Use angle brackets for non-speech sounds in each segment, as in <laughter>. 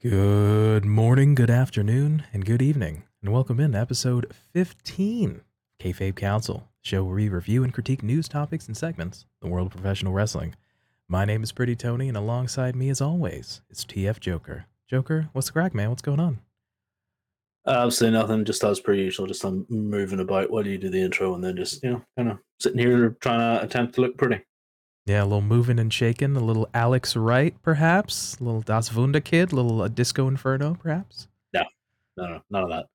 Good morning, good afternoon, and good evening, and welcome in to episode 15 Kayfabe Kouncil, show where we review and critique news topics and segments the world of professional wrestling. My name is Pretty Tony, and alongside me, as always, is TF Joker. Joker, what's the crack, man? What's going on? Absolutely nothing. Just as per usual. Just I'm moving about while you do the intro, and then just you know, kind of sitting here trying to attempt to look pretty. Yeah, a little moving and shaking, a little Alex Wright, perhaps, a little Das Wunderkind, a little uh, Disco Inferno, perhaps. No, no, no, none of that.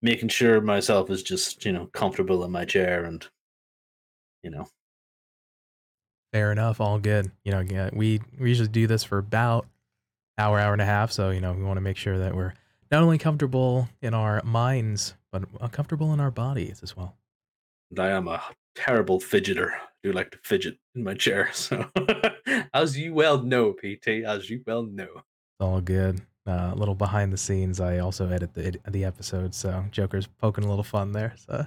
Making sure myself is just you know comfortable in my chair, and you know. Fair enough, all good. You know, yeah, we we usually do this for about hour, hour and a half, so you know we want to make sure that we're not only comfortable in our minds, but comfortable in our bodies as well. And I am a terrible fidgeter. Do like to fidget in my chair. <laughs> So, as you well know, PT, as you well know, all good. Uh, a little behind the scenes. I also edit the the episode, so Joker's poking a little fun there. So,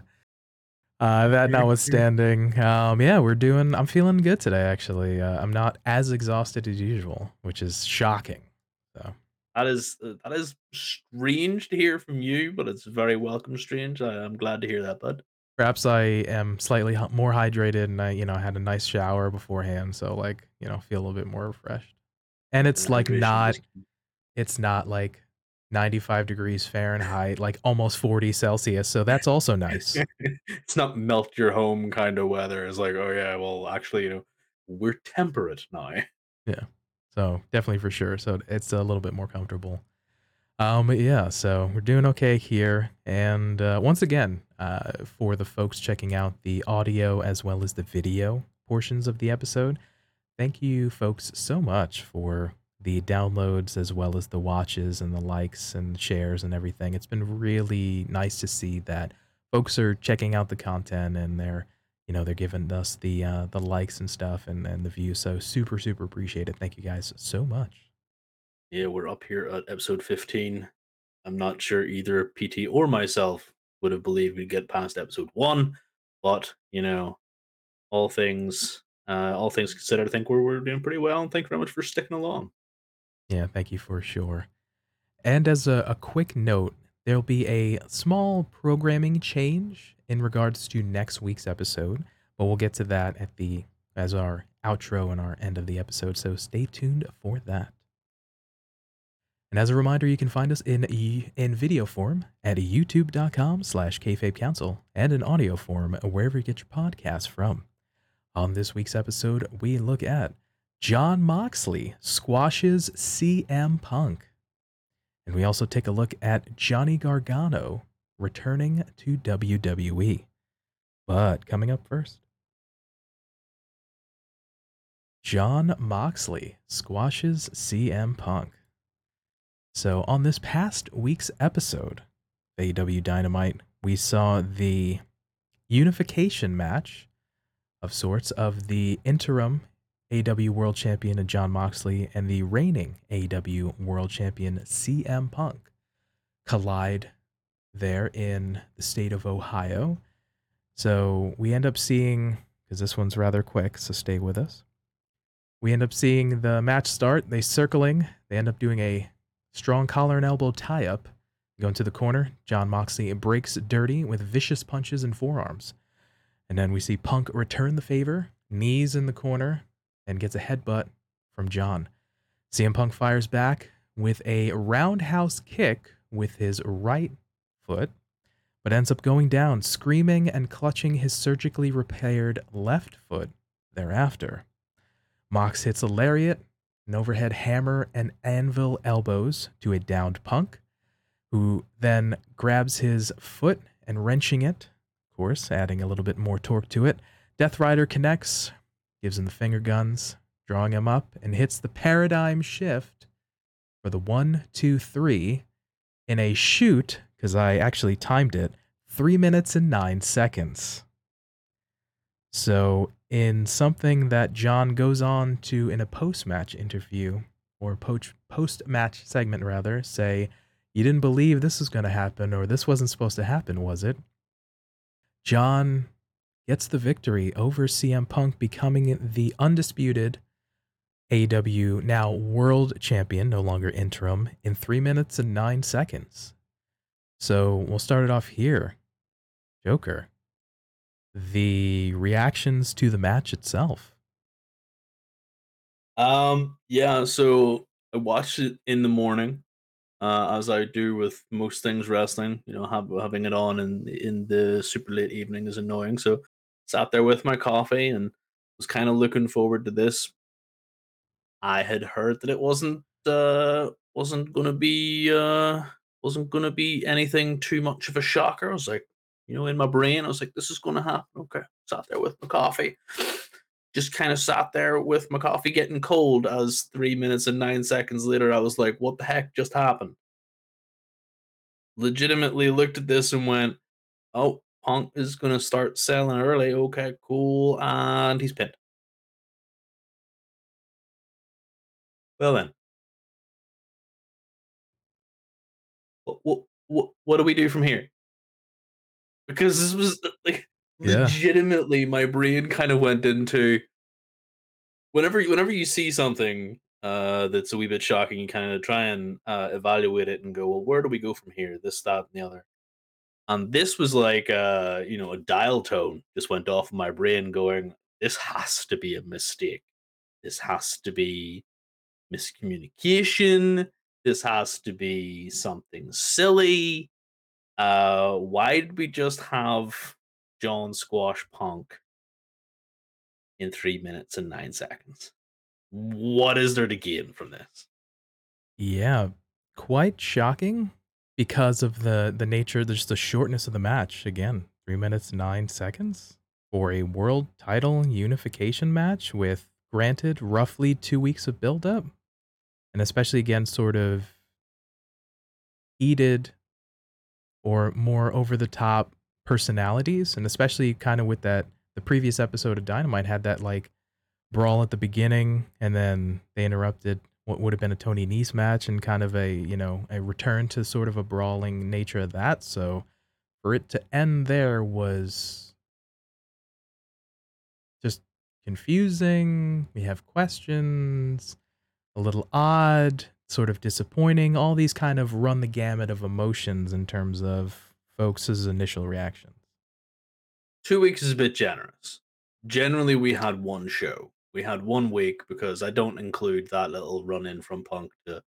uh, that notwithstanding, um, yeah, we're doing. I'm feeling good today. Actually, uh, I'm not as exhausted as usual, which is shocking. So, that is uh, that is strange to hear from you, but it's very welcome strange. I, I'm glad to hear that, bud. Perhaps I am slightly more hydrated, and I, you know, had a nice shower beforehand, so like, you know, feel a little bit more refreshed. And it's like not. It's not like 95 degrees Fahrenheit, like almost 40 Celsius. So that's also <laughs> nice. it's not melt your home kind of weather. It's like, oh yeah, well, actually, you know, we're temperate now. Yeah. So definitely for sure. So it's a little bit more comfortable. Um, but yeah, so we're doing okay here. And uh, once again, uh, for the folks checking out the audio as well as the video portions of the episode, thank you folks so much for the downloads as well as the watches and the likes and shares and everything. It's been really nice to see that folks are checking out the content and they're you know they're giving us the uh, the likes and stuff and, and the views so super super appreciate it thank you guys so much Yeah, we're up here at episode 15. I'm not sure either PT or myself would have believed we'd get past episode one, but you know, all things uh, all things considered, I think we're, we're doing pretty well, and thank you very much for sticking along. yeah thank you for sure and as a, a quick note there'll be a small programming change in regards to next week's episode but we'll get to that at the as our outro and our end of the episode so stay tuned for that and as a reminder, you can find us in in video form at youtube.com slash kayfabe kouncil and in audio form wherever you get your podcasts from. On this week's episode, we look at Jon Moxley squashes CM Punk. And we also take a look at Johnny Gargano returning to WWE. But coming up first, Jon Moxley squashes CM Punk. So, on this past week's episode of AEW Dynamite, we saw the unification match of sorts of the interim AEW World Champion Jon Moxley and the reigning AEW World Champion CM Punk collide there in the state of Ohio. So, we end up seeing, because this one's rather quick, so stay with us. We end up seeing the match start. They circling. They end up doing a strong collar and elbow tie up. Going to the corner. Jon Moxley breaks dirty with vicious punches and forearms. And then we see Punk return the favor, knees in the corner, and gets a headbutt from Jon. CM Punk fires back with a roundhouse kick with his right foot, but ends up going down, screaming and clutching his surgically repaired left foot thereafter. Mox hits a lariat, an overhead hammer, and anvil elbows to a downed Punk, who then grabs his foot and wrenching it, of course, adding a little bit more torque to it. Death Rider connects, gives him the finger guns, drawing him up, and hits the paradigm shift for the one, two, three in a shoot, because I actually timed it, three minutes and nine seconds. So, in something that Jon goes on to in a post match interview or post match segment, rather, say, You didn't believe this was going to happen or this wasn't supposed to happen, was it? Jon gets the victory over CM Punk, becoming the undisputed AW now world champion, no longer interim, in three minutes and nine seconds. So we'll start it off here. Joker, the reactions to the match itself. Um, yeah, so I watched it in the morning, uh, as I do with most things wrestling. You know, have, having it on in in the super late evening is annoying. So sat there with my coffee and was kind of looking forward to this. I had heard that it wasn't uh wasn't gonna be uh wasn't gonna be anything too much of a shocker. I was like, you know, in my brain, I was like, this is gonna happen. Okay. Sat there with my coffee. Just kind of sat there with my coffee getting cold as three minutes and nine seconds later, I was like, what the heck just happened? Legitimately looked at this and went, oh, Punk is going to start selling early. Okay, cool. And he's pinned. Well, then. What, what, what do we do from here? Because this was like Yeah. legitimately my brain kind of went into whenever whenever you see something uh, that's a wee bit shocking, you kind of try and uh, evaluate it and go, well, where do we go from here? This, that, and the other. And this was like, uh, you know, a dial tone just went off in my brain, going, this has to be a mistake. This has to be miscommunication. This has to be something silly. Uh, why did we just have Jon Squash Punk in three minutes and nine seconds? What is there to gain from this? Yeah, quite shocking because of the the nature, just the shortness of the match. Again, three minutes nine seconds for a world title unification match with granted roughly two weeks of build up, and especially again, sort of heated or more over the top personalities, and especially kind of with that the previous episode of Dynamite had that like brawl at the beginning, and then they interrupted what would have been a Tony Nese match and kind of a you know a return to sort of a brawling nature of that. So for it to end there was just confusing. We have questions, a little odd, sort of disappointing. All these kind of run the gamut of emotions in terms of folks' initial reactions. Two weeks is a bit generous. Generally, we had one show. We had one week because I don't include that little run in from Punk to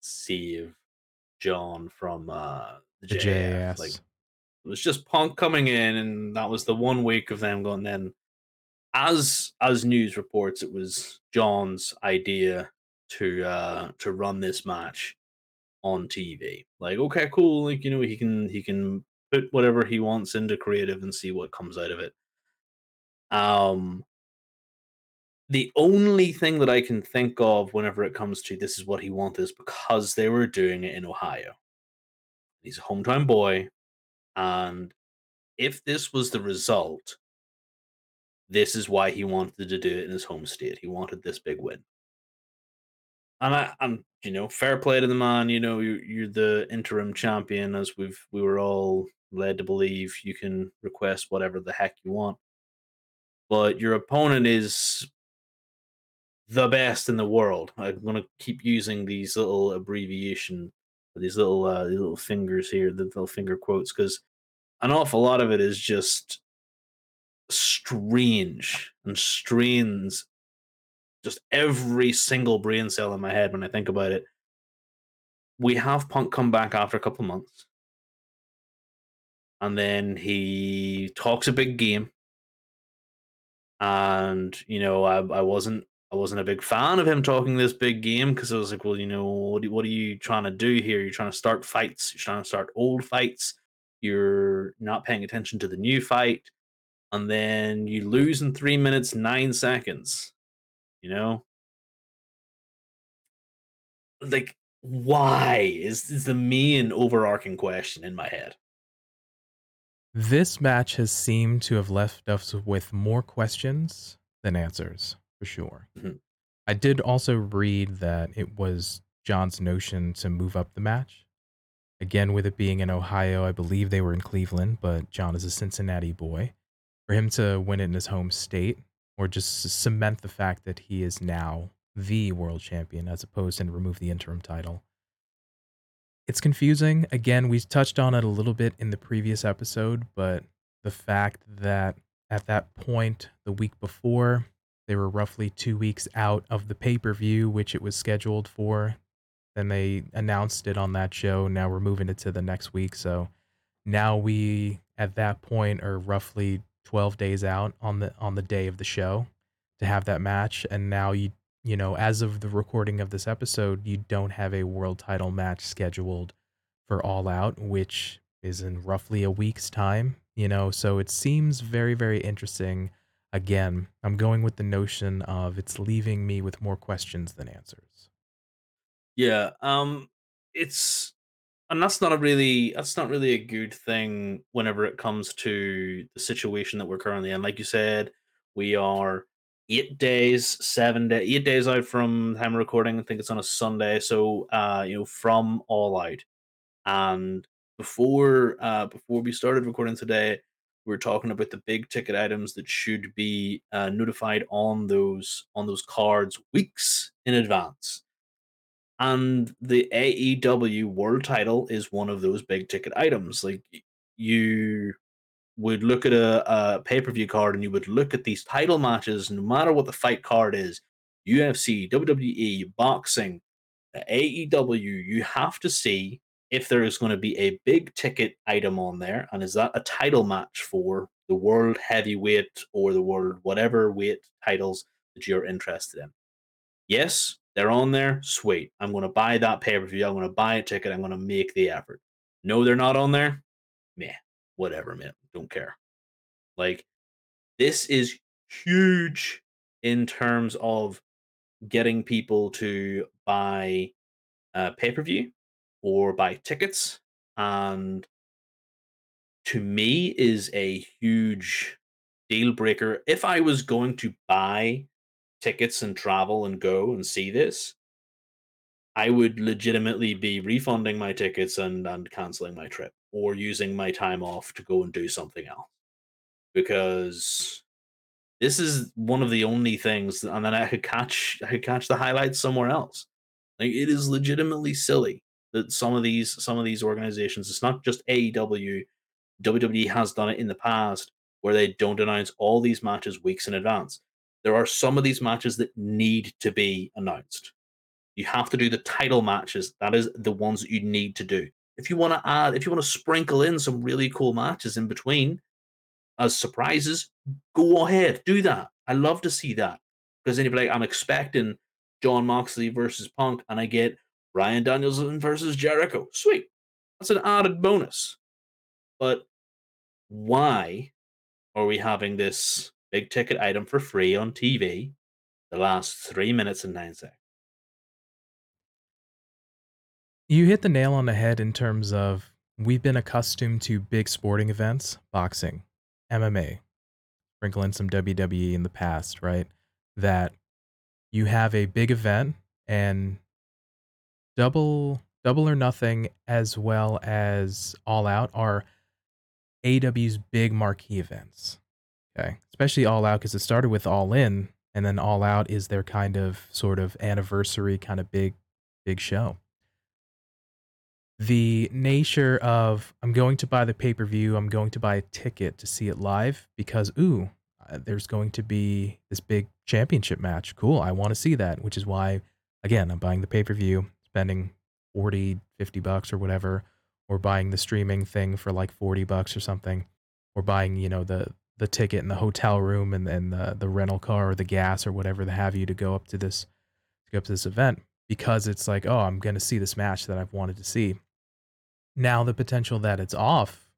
save Jon from uh, the, The JAS. Like it was just Punk coming in, and that was the one week of them going. Then, as as news reports, it was Jon's idea to uh to run this match on TV. Like, okay, cool. Like you know, he can he can put whatever he wants into creative and see what comes out of it. Um, the only thing that I can think of whenever it comes to this is what he wanted is because they were doing it in Ohio. He's a hometown boy, and if this was the result, this is why he wanted to do it in his home state. He wanted this big win. And I, I'm, you know, fair play to the man. You know, you're, you're the interim champion, as we've we were all led to believe. You can request whatever the heck you want, but your opponent is the best in the world. I'm gonna keep using these little abbreviation, these little uh, these little fingers here, the little finger quotes, because an awful lot of it is just strange and strains just every single brain cell in my head when I think about it. We have Punk come back after a couple months. And then he talks a big game. And, you know, I, I wasn't I wasn't a big fan of him talking this big game because I was like, well, you know, what, what are you trying to do here? You're trying to start fights. You're trying to start old fights. You're not paying attention to the new fight. And then you lose in three minutes, nine seconds you know like why is, is the main overarching question in my head This match has seemed to have left us with more questions than answers, for sure. Mhm. I did also read that it was Jon's notion to move up the match. Again, with it being in Ohio, I believe they were in Cleveland, but Jon is a Cincinnati boy. For him to win it in his home state, or just cement the fact that he is now the world champion as opposed to remove the interim title. It's confusing. Again, we touched on it a little bit in the previous episode, but the fact that at that point, the week before, they were roughly two weeks out of the pay per view, which it was scheduled for. Then they announced it on that show. Now we're moving it to the next week. So now we, at that point, are roughly 12 days out on the on the day of the show to have that match. And now you you know, as of the recording of this episode, you don't have a world title match scheduled for All Out, which is in roughly a week's time, you know, so it seems very, very interesting. Again, I'm going with the notion of it's leaving me with more questions than answers. Yeah, um it's and that's not a really that's not really a good thing whenever it comes to the situation that we're currently in. Like you said, we are eight days, seven days, eight days out from time recording. I think it's on a Sunday. So, uh, you know, from All Out, and before uh before we started recording today, we are talking about the big ticket items that should be uh, notified on those on those cards weeks in advance. And the AEW World Title is one of those big ticket items. Like you would look at a, a pay per view card and you would look at these title matches, no matter what the fight card is UFC, WWE, boxing, AEW, you have to see if there is going to be a big ticket item on there. And is that a title match for the world heavyweight or the world whatever weight titles that you're interested in? Yes, they're on there. Sweet. I'm going to buy that pay per view. I'm going to buy a ticket. I'm going to make the effort. No, they're not on there. Meh whatever, man. Don't care. Like, this is huge in terms of getting people to buy uh, pay per view or buy tickets. And to me, is a huge deal breaker. If I was going to buy tickets and travel and go and see this, I would legitimately be refunding my tickets and, and canceling my trip or using my time off to go and do something else. Because this is one of the only things and then I could catch I could catch the highlights somewhere else. Like it is legitimately silly that some of these some of these organizations, it's not just AEW, WWE has done it in the past where they don't announce all these matches weeks in advance. There are some of these matches that need to be announced. You have to do the title matches. That is the ones that you need to do if you want to add, if you want to sprinkle in some really cool matches in between as surprises, go ahead, do that. I love to see that because then you'd be like, I'm expecting Jon Moxley versus Punk, and I get Bryan Danielson versus Jericho. Sweet, that's an added bonus. But why are we having this big ticket item for free on TV the last three minutes and nine seconds? You hit the nail on the head in terms of we've been accustomed to big sporting events, boxing, MMA, sprinkle in some WWE in the past, right? That you have a big event and double double or nothing as well as all out are AW's big marquee events. Okay. Especially all out because it started with all in and then all out is their kind of sort of anniversary kind of big big show the nature of I'm going to buy the pay per view, I'm going to buy a ticket to see it live because, ooh, uh, there's going to be this big championship match. Cool. I want to see that, which is why, again, I'm buying the pay per view, spending 40, 50 bucks or whatever, or buying the streaming thing for like 40 bucks or something, or buying, you know, the, the ticket and the hotel room and then the, the rental car or the gas or whatever the have you to go up to this to go up to this event because it's like, oh, I'm going to see this match that I've wanted to see. Now the potential that it's off,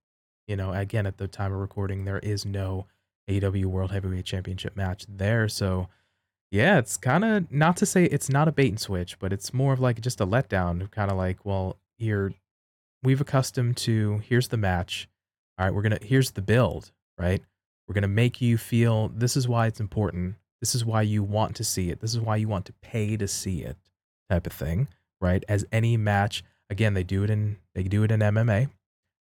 you know, again at the time of recording, there is no AW World Heavyweight Championship match there. So yeah, it's kind of not to say it's not a bait and switch, but it's more of like just a letdown. Kind of like, well, here we've accustomed to here's the match. All right, we're gonna here's the build, right? We're gonna make you feel this is why it's important. This is why you want to see it. This is why you want to pay to see it, type of thing, right? As any match Again, they do it in they do it in MMA.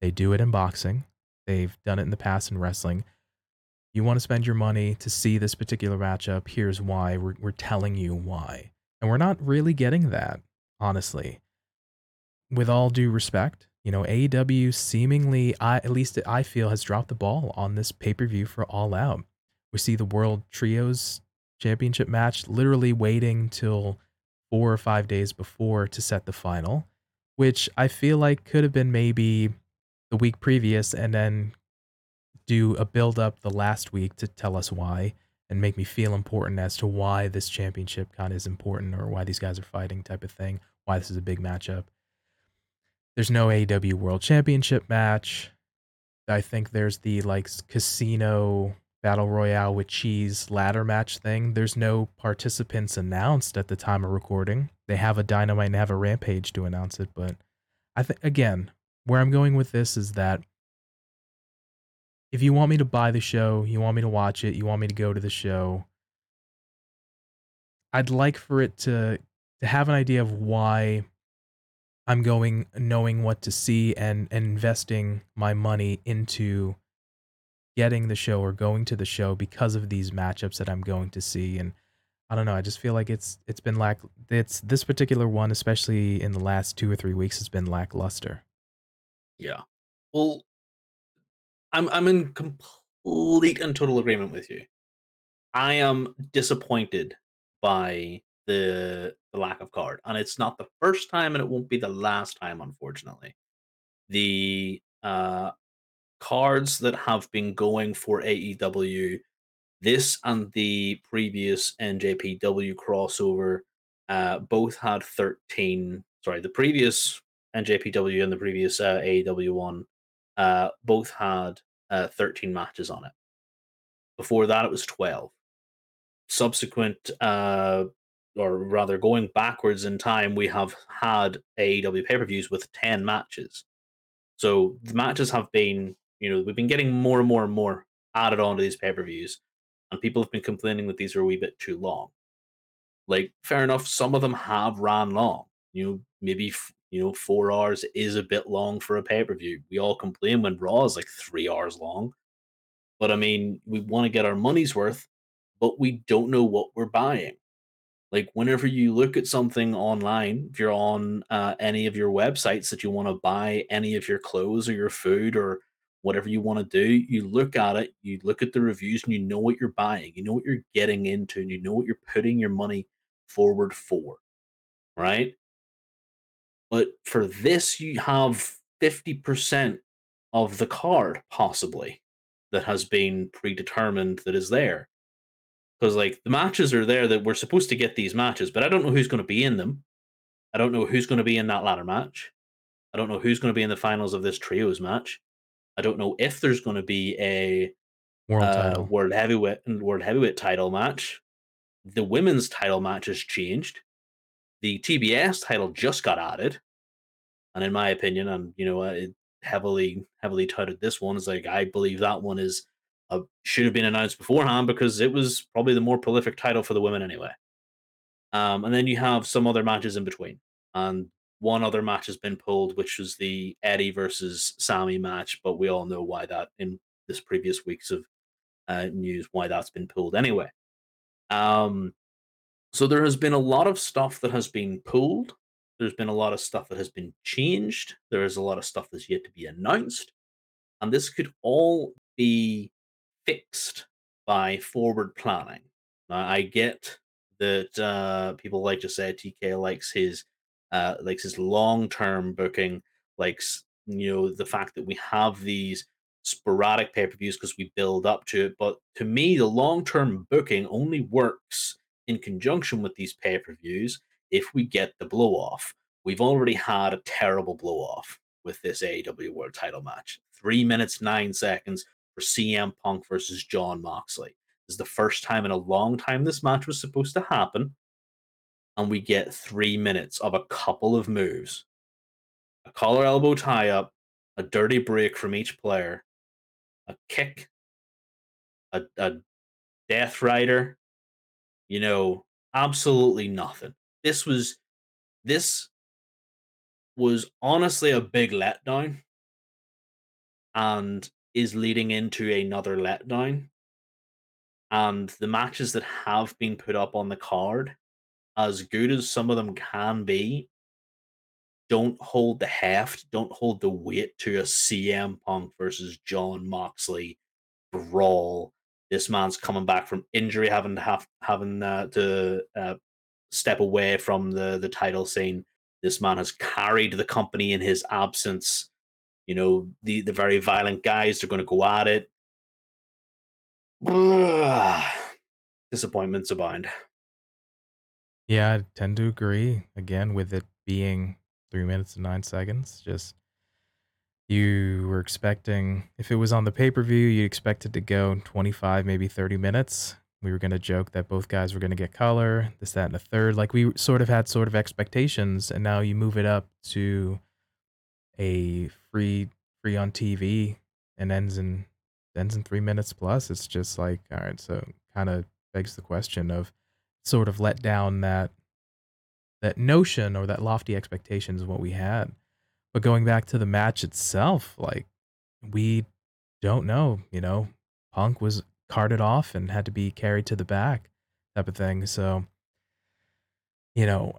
They do it in boxing. They've done it in the past in wrestling. You want to spend your money to see this particular matchup. Here's why. We're, we're telling you why. And we're not really getting that, honestly. With all due respect, you know, AEW seemingly, I at least I feel, has dropped the ball on this pay per view for All Out. We see the World Trios Championship match literally waiting till four or five days before to set the final, which I feel like could have been maybe the week previous and then do a build up the last week to tell us why and make me feel important as to why this championship kind of is important or why these guys are fighting type of thing, why this is a big matchup. There's no AEW World Championship match. I think there's the like casino battle royale with cheese ladder match thing. There's no participants announced at the time of recording. They have a dynamite and have a rampage to announce it, but I think again, where I'm going with this is that if you want me to buy the show, you want me to watch it, you want me to go to the show, I'd like for it to to have an idea of why I'm going knowing what to see and, and investing my money into getting the show or going to the show because of these matchups that I'm going to see and I don't know, I just feel like it's it's been lack it's this particular one especially in the last 2 or 3 weeks has been lackluster. Yeah. Well, I'm I'm in complete and total agreement with you. I am disappointed by the the lack of card, and it's not the first time, and it won't be the last time, unfortunately. The uh, cards that have been going for AEW, this and the previous NJPW crossover, uh, both had thirteen. Sorry, the previous NJPW and the previous uh, AEW one uh, both had uh, 13 matches on it. Before that, it was 12. Subsequent, uh, or rather, going backwards in time, we have had AEW pay per views with 10 matches. So the matches have been, you know, we've been getting more and more and more added onto these pay per views, and people have been complaining that these are a wee bit too long. Like, fair enough, some of them have ran long. You know, maybe you know, four hours is a bit long for a pay per view. We all complain when Raw is like three hours long. But I mean, we want to get our money's worth, but we don't know what we're buying. Like, whenever you look at something online, if you're on uh, any of your websites that you want to buy any of your clothes or your food or whatever you want to do, you look at it, you look at the reviews, and you know what you're buying, you know what you're getting into, and you know what you're putting your money forward for. Right? But for this, you have 50% of the card, possibly, that has been predetermined that is there. Because, like, the matches are there that we're supposed to get these matches, but I don't know who's going to be in them. I don't know who's going to be in that ladder match. I don't know who's going to be in the finals of this trios match. I don't know if there's going to be a world uh, title, world heavyweight, and world heavyweight title match. The women's title match has changed. The TBS title just got added, and in my opinion, I'm you know I heavily heavily touted this one. Is like I believe that one is uh, should have been announced beforehand because it was probably the more prolific title for the women anyway. Um, and then you have some other matches in between, and one other match has been pulled, which was the Eddie versus Sammy match. But we all know why that in this previous weeks of uh, news why that's been pulled anyway. Um, so there has been a lot of stuff that has been pulled. There's been a lot of stuff that has been changed. There is a lot of stuff that's yet to be announced. And this could all be fixed by forward planning. Now, I get that uh, people like to say TK likes his uh, likes his long term booking, likes you know the fact that we have these sporadic pay per views because we build up to it. But to me, the long term booking only works in conjunction with these pay per views if we get the blow off. We've already had a terrible blow off with this AEW World title match. Three minutes, nine seconds CM Punk versus Jon Moxley. This is the first time in a long time this match was supposed to happen. And we get three minutes of a couple of moves a collar elbow tie up, a dirty break from each player, a kick, a, a death rider, you know, absolutely nothing. This was this was honestly a big letdown and is leading into another letdown. And the matches that have been put up on the card as good as some of them can be, don't hold the heft, don't hold the weight to a CM Punk versus Jon Moxley brawl. This man's coming back from injury, having to have having uh, to uh, step away from the the title scene. This man has carried the company in his absence. You know, the the very violent guys are going to go at it. <sighs> Disappointments abound. Yeah, I tend to agree. Again, with it being three minutes and nine seconds, just you were expecting, if it was on the pay per view, you expected to go 25, maybe 30 minutes. We were going to joke that both guys were going to get color, this, that, and a third. Like we sort of had sort of expectations, and now you move it up to a free, free on TV and ends in ends in three minutes plus. It's just like, all right, so kind of begs the question of sort of let down that that notion or that lofty expectations of what we had. But going back to the match itself, like we don't know, you know, Punk was carted off and had to be carried to the back type of thing. So, you know,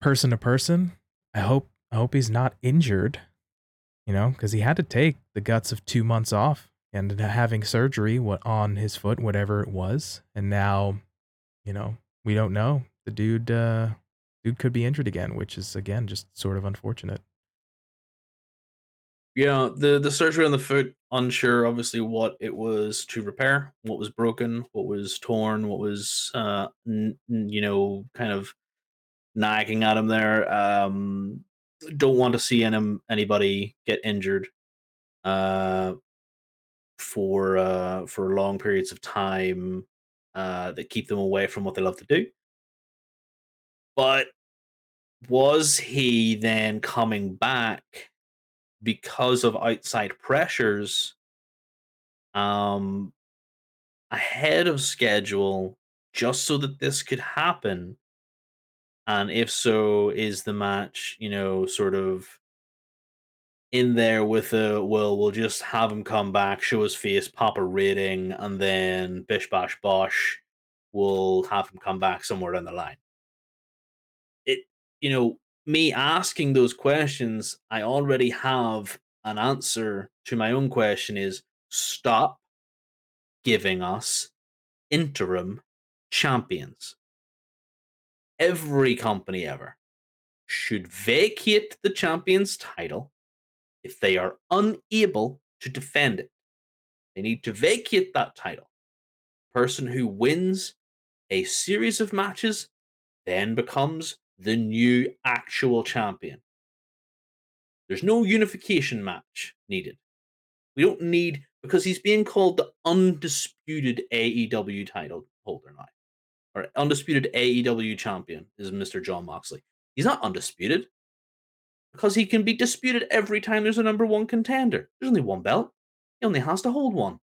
person to person, I hope I hope he's not injured, you know, because he had to take the guts of two months off and having surgery what on his foot, whatever it was, and now, you know, we don't know. The dude, uh, dude could be injured again, which is again just sort of unfortunate. Yeah, the the surgery on the foot, unsure obviously what it was to repair, what was broken, what was torn, what was uh n- you know kind of nagging at him there. Um don't want to see any, anybody get injured uh for uh for long periods of time uh that keep them away from what they love to do. But was he then coming back because of outside pressures um ahead of schedule just so that this could happen and if so is the match you know sort of in there with a well we'll just have him come back show his face pop a rating and then bish bash bosh we'll have him come back somewhere down the line it you know me asking those questions, I already have an answer to my own question is stop giving us interim champions. Every company ever should vacate the champion's title if they are unable to defend it. They need to vacate that title. Person who wins a series of matches then becomes the new actual champion. There's no unification match needed. We don't need because he's being called the undisputed AEW title holder now. Or undisputed AEW champion is Mr. Jon Moxley. He's not undisputed because he can be disputed every time there's a number one contender. There's only one belt. He only has to hold one.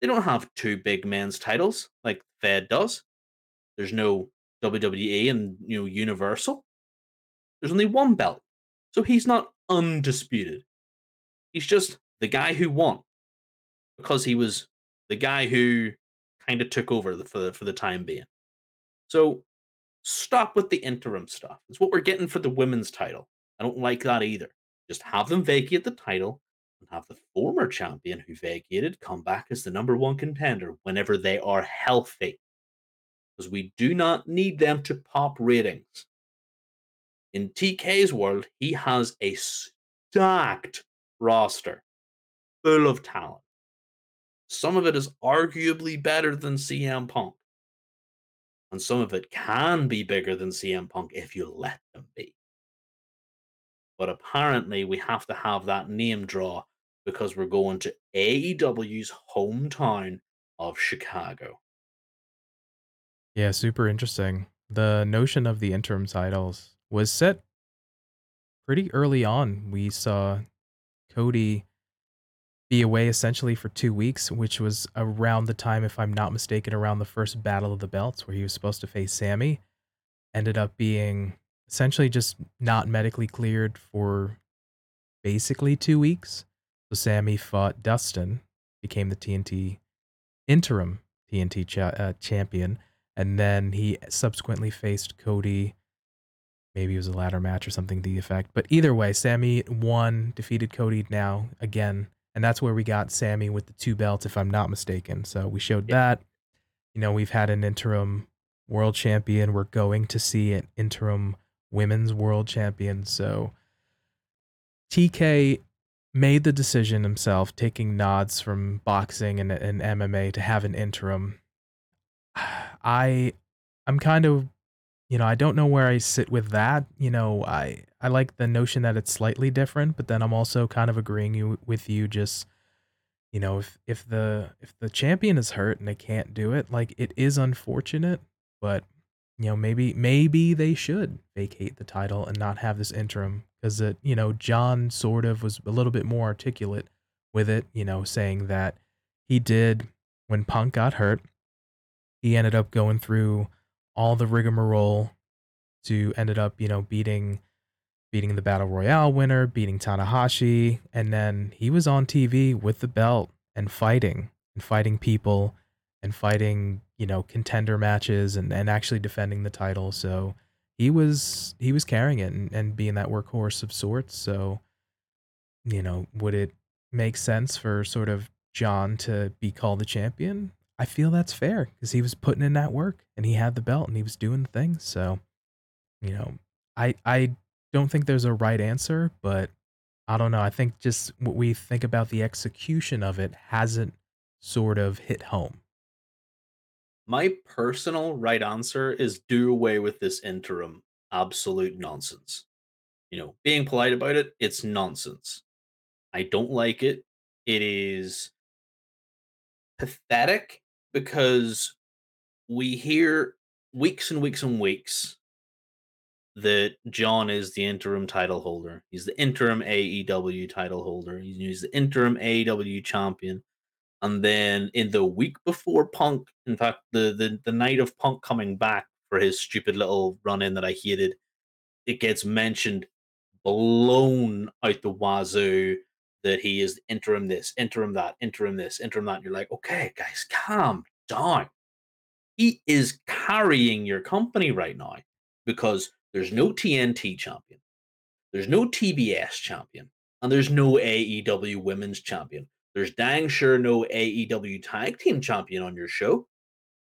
They don't have two big men's titles like Fed does. There's no WWE and you know Universal. There's only one belt, so he's not undisputed. He's just the guy who won because he was the guy who kind of took over for the, for the time being. So stop with the interim stuff. It's what we're getting for the women's title. I don't like that either. Just have them vacate the title and have the former champion who vacated come back as the number one contender whenever they are healthy because we do not need them to pop ratings. In TK's world, he has a stacked roster full of talent. Some of it is arguably better than CM Punk. And some of it can be bigger than CM Punk if you let them be. But apparently, we have to have that name draw because we're going to AEW's hometown of Chicago. Yeah, super interesting. The notion of the interim titles was set pretty early on. We saw Cody be away essentially for two weeks, which was around the time, if I'm not mistaken, around the first Battle of the Belts where he was supposed to face Sammy. Ended up being essentially just not medically cleared for basically two weeks. So Sammy fought Dustin, became the TNT interim TNT cha- uh, champion and then he subsequently faced Cody. Maybe it was a ladder match or something to the effect. But either way, Sammy won, defeated Cody now again. And that's where we got Sammy with the two belts, if I'm not mistaken. So we showed Yeah. that. You know, we've had an interim world champion. We're going to see an interim women's world champion. So TK made the decision himself, taking nods from boxing and, and MMA to have an interim. <sighs> I I'm kind of you know, I don't know where I sit with that. You know, I I like the notion that it's slightly different, but then I'm also kind of agreeing you with you just you know, if if the if the champion is hurt and they can't do it, like it is unfortunate, but you know, maybe maybe they should vacate the title and not have this interim because it, you know, Jon sort of was a little bit more articulate with it, you know, saying that he did when Punk got hurt, he ended up going through all the rigmarole to ended up, you know, beating beating the battle royale winner, beating Tanahashi, and then he was on TV with the belt and fighting and fighting people and fighting, you know, contender matches and, and actually defending the title. So he was he was carrying it and, and being that workhorse of sorts. So, you know, would it make sense for sort of Jon to be called the champion? I feel that's fair because he was putting in that work and he had the belt and he was doing the things. So, you know, I I don't think there's a right answer, but I don't know. I think just what we think about the execution of it hasn't sort of hit home. My personal right answer is do away with this interim absolute nonsense. You know, being polite about it, it's nonsense. I don't like it. It is pathetic because we hear weeks and weeks and weeks that Jon is the interim title holder. He's the interim AEW title holder. He's, the interim AEW champion. And then in the week before Punk, in fact, the, the the night of Punk coming back for his stupid little run in that I hated, it gets mentioned, blown out the wazoo that he is interim this, interim that, interim this, interim that. And you're like, okay, guys, calm down. He is carrying your company right now because there's no TNT champion, there's no TBS champion, and there's no AEW women's champion. There's dang sure no AEW tag team champion on your show.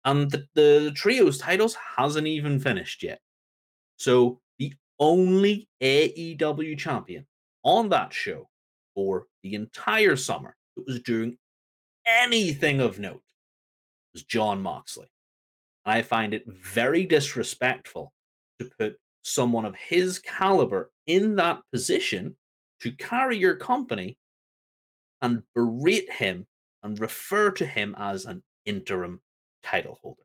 And the, the, the trios titles hasn't even finished yet. So the only AEW champion on that show for the entire summer that was doing anything of note was Jon Moxley. I find it very disrespectful to put someone of his caliber in that position to carry your company and berate him and refer to him as an interim title holder.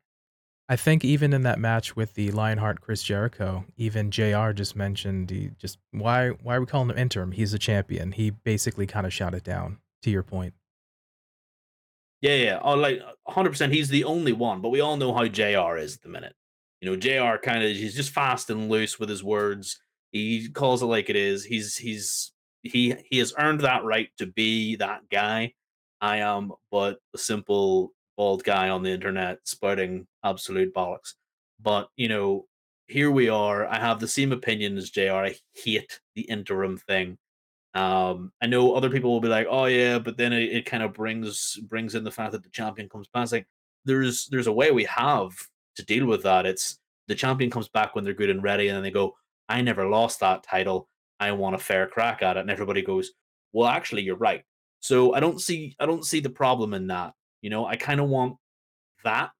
I think even in that match with the Lionheart Chris Jericho, even JR just mentioned he just why why are we calling him interim? He's a champion. He basically kind of shot it down to your point. Yeah, yeah. Oh, like 100%. He's the only one, but we all know how JR is at the minute. You know, JR kind of he's just fast and loose with his words. He calls it like it is. He's he's he he has earned that right to be that guy. I am but a simple bald guy on the internet spouting absolute bollocks. But you know, here we are. I have the same opinion as JR. I hate the interim thing. Um, I know other people will be like, "Oh yeah," but then it, it kind of brings brings in the fact that the champion comes back. Like, there's there's a way we have to deal with that. It's the champion comes back when they're good and ready, and then they go, "I never lost that title. I want a fair crack at it." And everybody goes, "Well, actually, you're right." So I don't see I don't see the problem in that. You know, I kind of want that.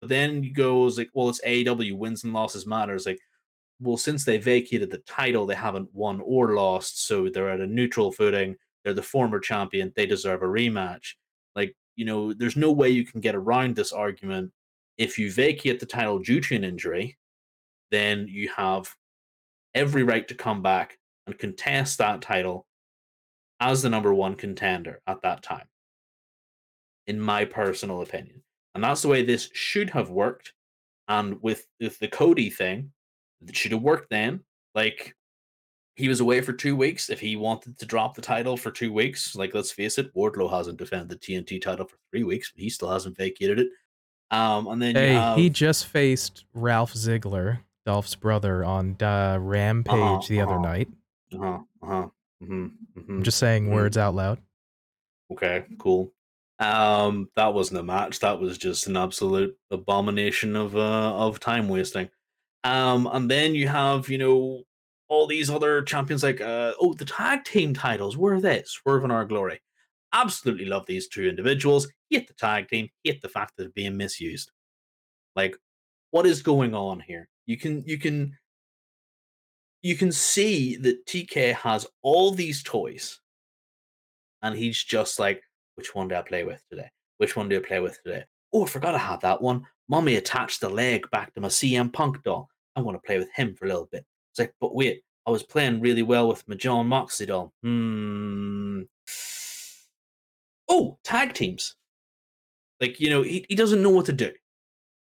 But then you goes like, "Well, it's AEW wins and losses matters." Like, well, since they vacated the title, they haven't won or lost, so they're at a neutral footing. They're the former champion. They deserve a rematch. Like, you know, there's no way you can get around this argument. If you vacate the title due to an injury, then you have every right to come back and contest that title as the number one contender at that time, in my personal opinion. And that's the way this should have worked. And with, with the Cody thing, it should have worked then. Like he was away for two weeks. If he wanted to drop the title for two weeks, like let's face it, Wardlow hasn't defended the TNT title for three weeks, but he still hasn't vacated it. Um, and then hey, have, he just faced Ralph Ziggler, Dolph's brother, on uh, Rampage uh-huh, the uh-huh, other night. Uh huh. Uh huh. Mm-hmm, mm-hmm, I'm just saying mm-hmm. words out loud. Okay, cool. Um, that wasn't a match. That was just an absolute abomination of uh of time wasting. Um, and then you have you know all these other champions like uh oh the tag team titles. Where are they? Swerve in Our Glory. Absolutely love these two individuals. Hate the tag team. Hate the fact that they're being misused. Like, what is going on here? You can you can you can see that TK has all these toys, and he's just like, which one do I play with today? Which one do I play with today? Oh, I forgot I had that one. Mommy attached the leg back to my CM Punk doll. I want to play with him for a little bit. It's like, but wait, I was playing really well with my Jon Moxley doll. Hmm. Oh, tag teams. Like, you know, he, he doesn't know what to do.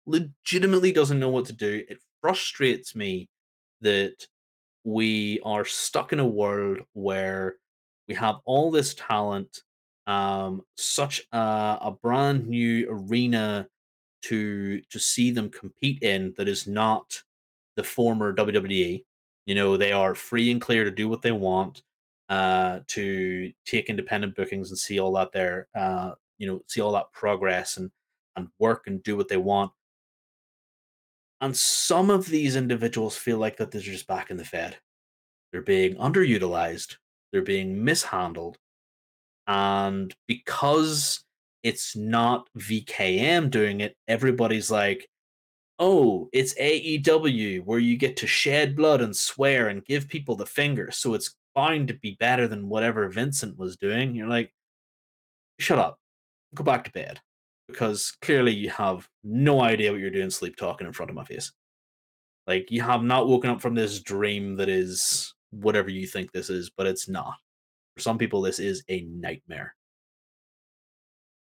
Legitimately doesn't know what to do. It frustrates me that we are stuck in a world where we have all this talent, um, such a, a brand new arena to to see them compete in that is not the former WWE. You know, they are free and clear to do what they want, uh, to take independent bookings and see all that there, uh, you know, see all that progress and and work and do what they want. And some of these individuals feel like that they're just back in the Fed. They're being underutilized. They're being mishandled. And because it's not VKM doing it, everybody's like, oh, it's AEW where you get to shed blood and swear and give people the finger. So it's bound to be better than whatever Vincent was doing. You're like, shut up, go back to bed. Because clearly you have no idea what you're doing sleep talking in front of my face. Like, you have not woken up from this dream that is whatever you think this is, but it's not. For some people, this is a nightmare.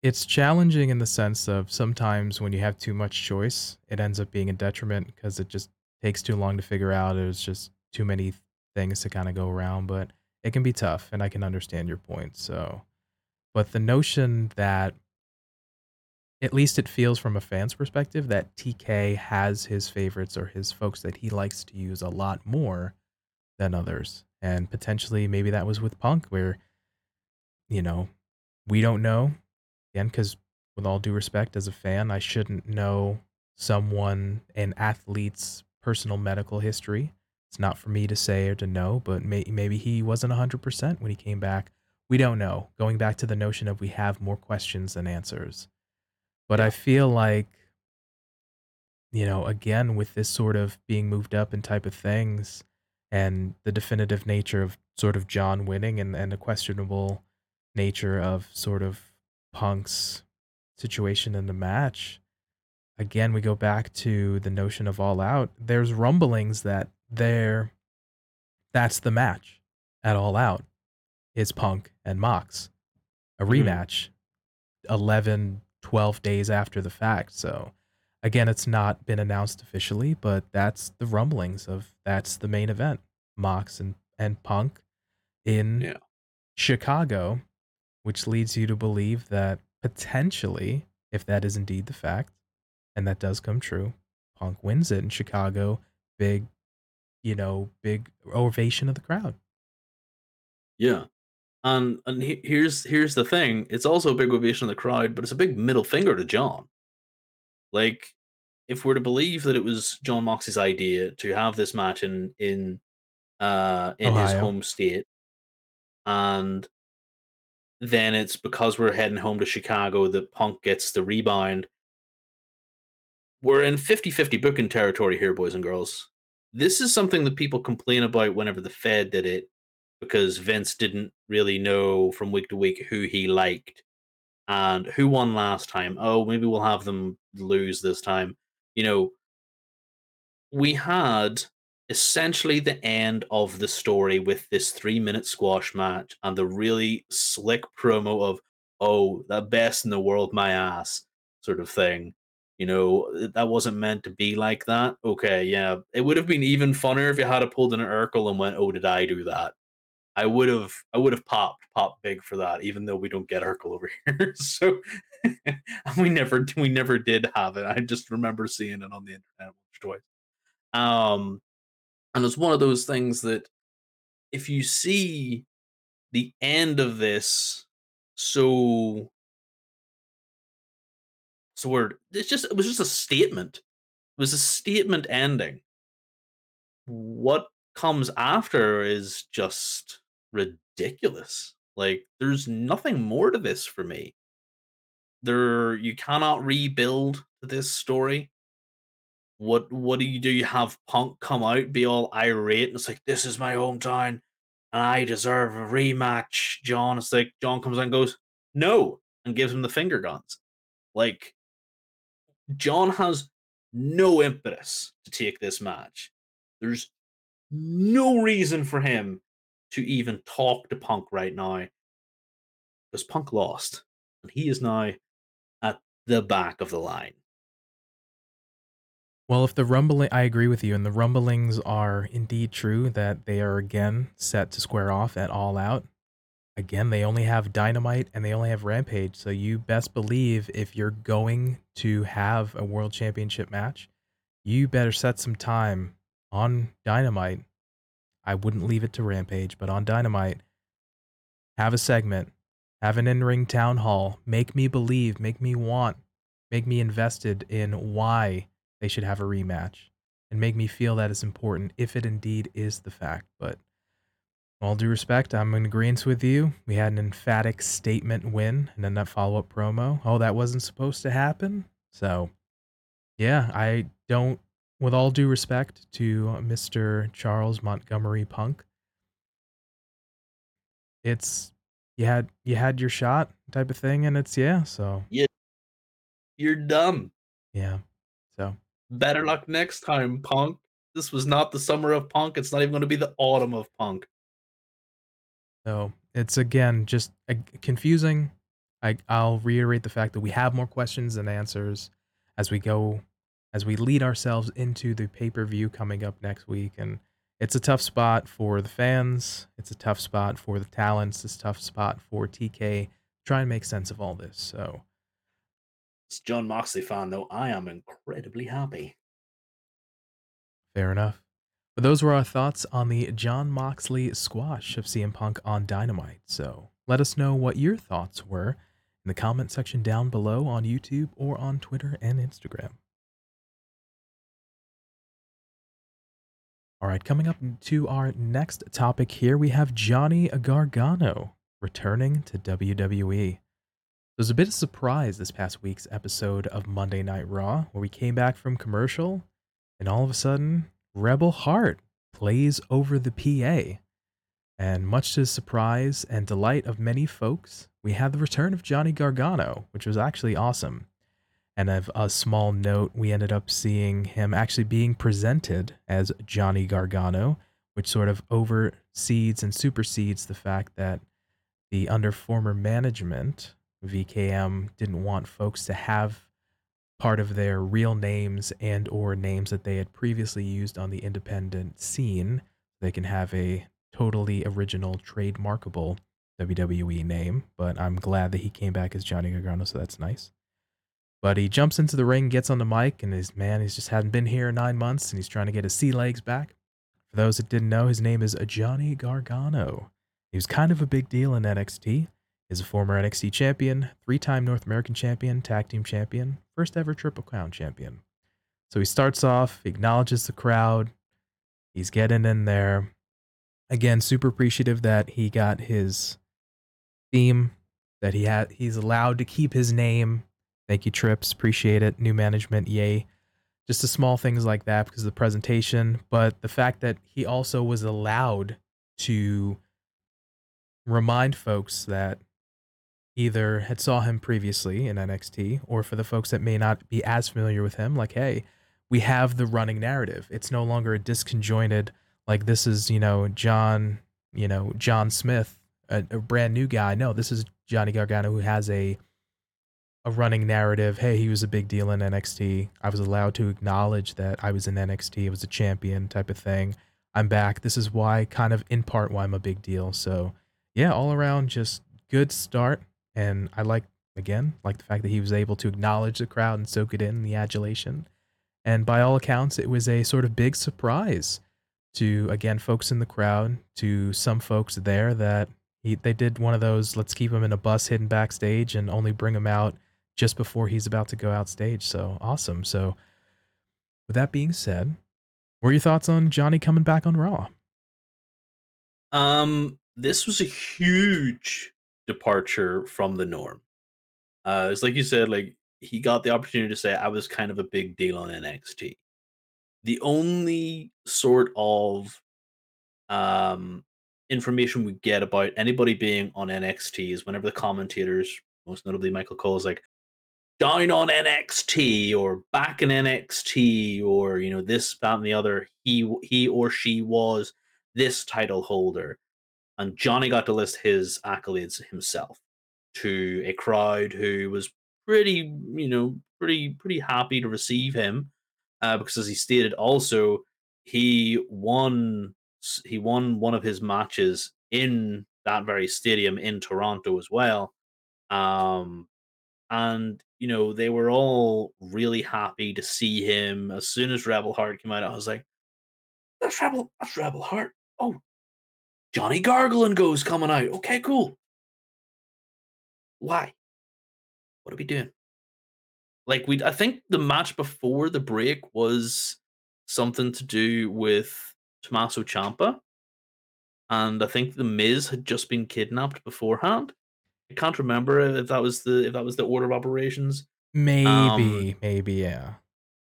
It's challenging in the sense of sometimes when you have too much choice, it ends up being a detriment because it just takes too long to figure out. There's just too many things to kind of go around, but it can be tough, and I can understand your point. So, but the notion that at least it feels from a fan's perspective that TK has his favorites or his folks that he likes to use a lot more than others. And potentially maybe that was with Punk where you know, we don't know again cuz with all due respect as a fan, I shouldn't know someone an athlete's personal medical history. It's not for me to say or to know, but may, maybe he wasn't 100% when he came back. We don't know. Going back to the notion of we have more questions than answers. But I feel like you know, again with this sort of being moved up and type of things, and the definitive nature of sort of Jon winning and, and the questionable nature of sort of Punk's situation in the match, again, we go back to the notion of all out. There's rumblings that there that's the match at all out is Punk and Mox. A Mhm. rematch 11, 12 days after the fact. So again, it's not been announced officially, but that's the rumblings of that's the main event. Mox and, and Punk in Yeah. Chicago, which leads you to believe that potentially, if that is indeed the fact, and that does come true, Punk wins it in Chicago. Big, you know, big ovation of the crowd. Yeah. And and he- here's here's the thing. It's also a big ovation of the crowd, but it's a big middle finger to Jon. Like, if we're to believe that it was Jon Moxley's idea to have this match in in uh in his home state, and then it's because we're heading home to Chicago that Punk gets the rebound. We're in 50-50 booking territory here, boys and girls. This is something that people complain about whenever the Fed did it, because Vince didn't really know from week to week who he liked and who won last time. Oh, maybe we'll have them lose this time. You know, we had essentially the end of the story with this three minute squash match and the really slick promo of, oh, the best in the world, my ass, sort of thing. You know, that wasn't meant to be like that. Okay, yeah. It would have been even funner if you had pulled an Urkel and went, oh, did I do that? I would have I would have popped popped big for that, even though we don't get Urkel over <laughs> here. so <laughs> we never we never did have it. I just remember seeing it on the internet twice. Um, and it's one of those things that if you see the end of this so word. It's just it was just a statement. It was a statement ending. What comes after is just ridiculous. Like there's nothing more to this for me. There you cannot rebuild this story. What what do you do? You have punk come out be all irate and it's like this is my hometown and I deserve a rematch. Jon, it's like Jon comes out and goes, no, and gives him the finger guns. Like, Jon has no impetus to take this match. There's no reason for him to even talk to Punk right now because Punk lost, and he is now at the back of the line. Well, if the rumbling, I agree with you, and the rumblings are indeed true that they are again set to square off at All Out. Again, they only have Dynamite and they only have Rampage, so you best believe if you're going to have a World Championship match, you better set some time on Dynamite. I wouldn't leave it to Rampage, but on Dynamite, have a segment, have an in ring town hall, make me believe, make me want, make me invested in why they should have a rematch and make me feel that it's important if it indeed is the fact. But all due respect, I'm in agreement with you. We had an emphatic statement win and then that follow up promo. Oh, that wasn't supposed to happen. So, yeah, I don't, with all due respect to Mr. Charles Montgomery Punk, it's you had you had your shot type of thing, and it's yeah. So yeah, you're dumb. Yeah. So Better luck next time, Punk. This was not the summer of Punk. It's not even going to be the autumn of Punk. So it's again just uh, confusing. I, I'll reiterate the fact that we have more questions than answers as we go, as we lead ourselves into the pay per view coming up next week. And it's a tough spot for the fans. It's a tough spot for the talents. It's a tough spot for TK. Try and make sense of all this. So as Jon Moxley fan, though, I am incredibly happy. Fair enough. Those were our thoughts on the Jon Moxley squash of CM Punk on Dynamite. So let us know what your thoughts were in the comment section down below on YouTube or on Twitter and Instagram. All right, coming up to our next topic here, we have Johnny Gargano returning to WWE. There was a bit of surprise this past week's episode of Monday Night Raw, where we came back from commercial, and all of a sudden, Rebel Heart plays over the PA. And much to the surprise and delight of many folks, we had the return of Johnny Gargano, which was actually awesome. And of a small note, we ended up seeing him actually being presented as Johnny Gargano, which sort of oversees and supersedes the fact that the under former management VKM didn't want folks to have part of their real names and or names that they had previously used on the independent scene. They can have a totally original trademarkable WWE name, but I'm glad that he came back as Johnny Gargano, so that's nice. But he jumps into the ring, gets on the mic, and his man, he's just hadn't been here nine months, and he's trying to get his sea legs back. For those that didn't know, his name is Johnny Gargano. He was kind of a big deal in NXT is a former NXT champion, three time North American champion, tag team champion, first ever Triple Crown champion. So he starts off, acknowledges the crowd, he's getting in there. Again, super appreciative that he got his theme, that he had he's allowed to keep his name. Thank you, Trips. Appreciate it. New management, yay. Just the small things like that because of the presentation, but the fact that he also was allowed to remind folks that either had saw him previously in NXT or for the folks that may not be as familiar with him like hey we have the running narrative it's no longer a disconjointed like this is you know John you know John Smith a, a brand new guy no this is Johnny Gargano who has a a running narrative hey he was a big deal in NXT I was allowed to acknowledge that I was in NXT I was a champion type of thing I'm back. This is why, kind of in part, why I'm a big deal. So, yeah, all around, just good start. And I like, again, like the fact that he was able to acknowledge the crowd and soak it in, the adulation. And by all accounts, it was a sort of big surprise to, again, folks in the crowd, to some folks there that he, they did one of those, let's keep him in a bus hidden backstage and only bring him out just before he's about to go out stage. So awesome. So, with that being said, what are your thoughts on Johnny coming back on Raw? Um, this was a huge departure from the norm. Uh, it's like you said, like he got the opportunity to say I was kind of a big deal on NXT. The only sort of um information we get about anybody being on NXT is whenever the commentators, most notably Michael Cole, is like, down on NXT or back in NXT or you know this that and the other he he or she was this title holder and Johnny got to list his accolades himself to a crowd who was pretty you know pretty pretty happy to receive him uh, because as he stated also he won he won one of his matches in that very stadium in Toronto as well um and you know they were all really happy to see him. As soon as Rebel Heart came out, I was like, "That's Rebel, that's Rebel Heart." Oh, Johnny Gargano's coming out. Okay, cool. Why? What are we doing? Like we, I think the match before the break was something to do with Tommaso Ciampa, and I think the Miz had just been kidnapped beforehand. I can't remember if that was the if that was the order of operations. Maybe, um, maybe, yeah.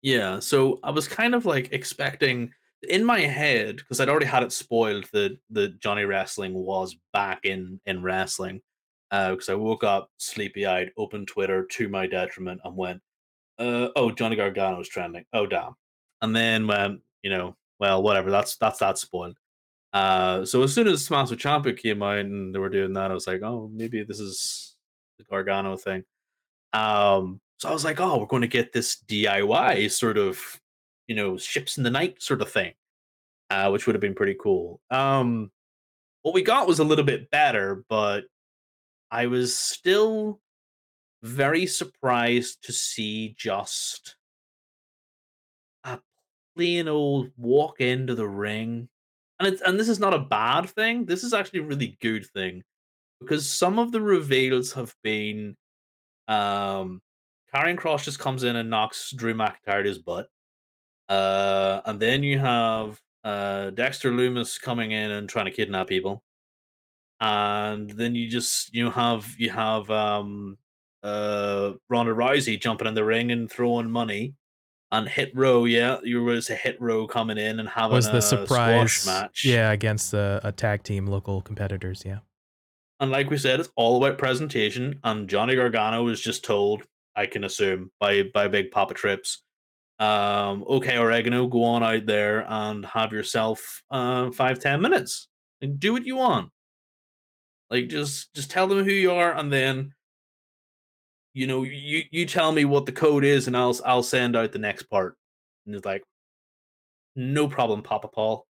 Yeah, so I was kind of like expecting in my head because I'd already had it spoiled that that Johnny Wrestling was back in in wrestling. Because uh, I woke up sleepy eyed, opened Twitter to my detriment, and went, uh, "Oh, Johnny Gargano's trending. Oh, damn!" And then went, you know, well, whatever. That's that's that spoiled. Uh, so as soon as Tommaso Ciampa came out and they were doing that, I was like, oh, maybe this is the Gargano thing. Um, so I was like, oh, we're going to get this DIY sort of, you know, ships in the night sort of thing, uh, which would have been pretty cool. Um, what we got was a little bit better, but I was still very surprised to see just a plain old walk into the ring and it's and this is not a bad thing. This is actually a really good thing because some of the reveals have been um Kross just comes in and knocks Drew McIntyre to his butt. Uh, and then you have uh, Dexter Lumis coming in and trying to kidnap people. And then you just you have you have um uh Ronda Rousey jumping in the ring and throwing money and Hit Row, yeah, you was a Hit Row coming in and having was the surprise match, yeah, against the a tag team local competitors, yeah. And like we said, it's all about presentation. And Johnny Gargano was just told, I can assume, by by Big Papa Trips, um, okay, Oregano, go on out there and have yourself uh, five ten minutes and do what you want. Like just just tell them who you are, and then you know, you you tell me what the code is, and I'll I'll send out the next part. And it's like, no problem, Papa Paul.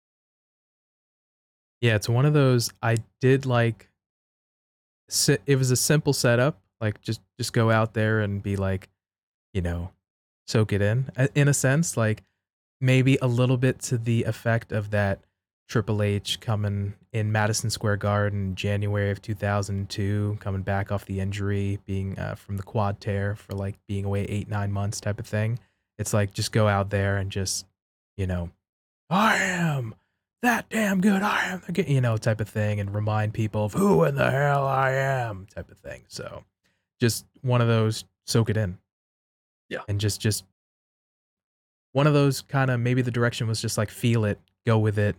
Yeah, it's one of those. I did like. It was a simple setup. Like just just go out there and be like, you know, soak it in. In a sense, like maybe a little bit to the effect of that Triple H coming in Madison Square Garden January of 2002, coming back off the injury, being uh, from the quad tear for like being away eight, nine months type of thing. It's like just go out there and just, you know, I am that damn good. I am the, you know, type of thing and remind people of who in the hell I am type of thing. So just one of those soak it in. Yeah. And just, just one of those kind of maybe the direction was just like feel it, go with it,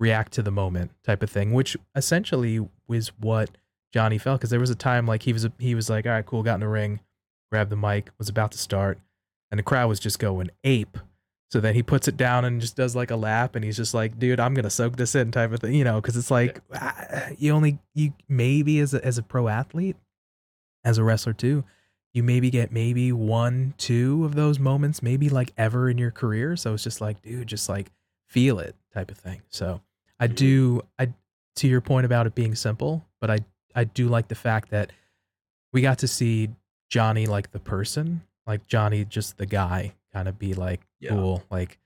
react to the moment type of thing, which essentially was what Johnny felt. Because there was a time like he was he was like, all right, cool, got in the ring, grabbed the mic, was about to start, and the crowd was just going ape. So then he puts it down and just does like a lap, and he's just like, dude, I'm gonna soak this in type of thing, you know, because it's like ah, you only you maybe as a as a pro athlete, as a wrestler too. You maybe get maybe one, two of those moments, maybe like ever in your career. So it's just like, dude, just like feel it type of thing. So I Mhm. do I to your point about it being simple, but I I do like the fact that we got to see Johnny like the person, like Johnny just the guy kind of be like Yeah. cool, like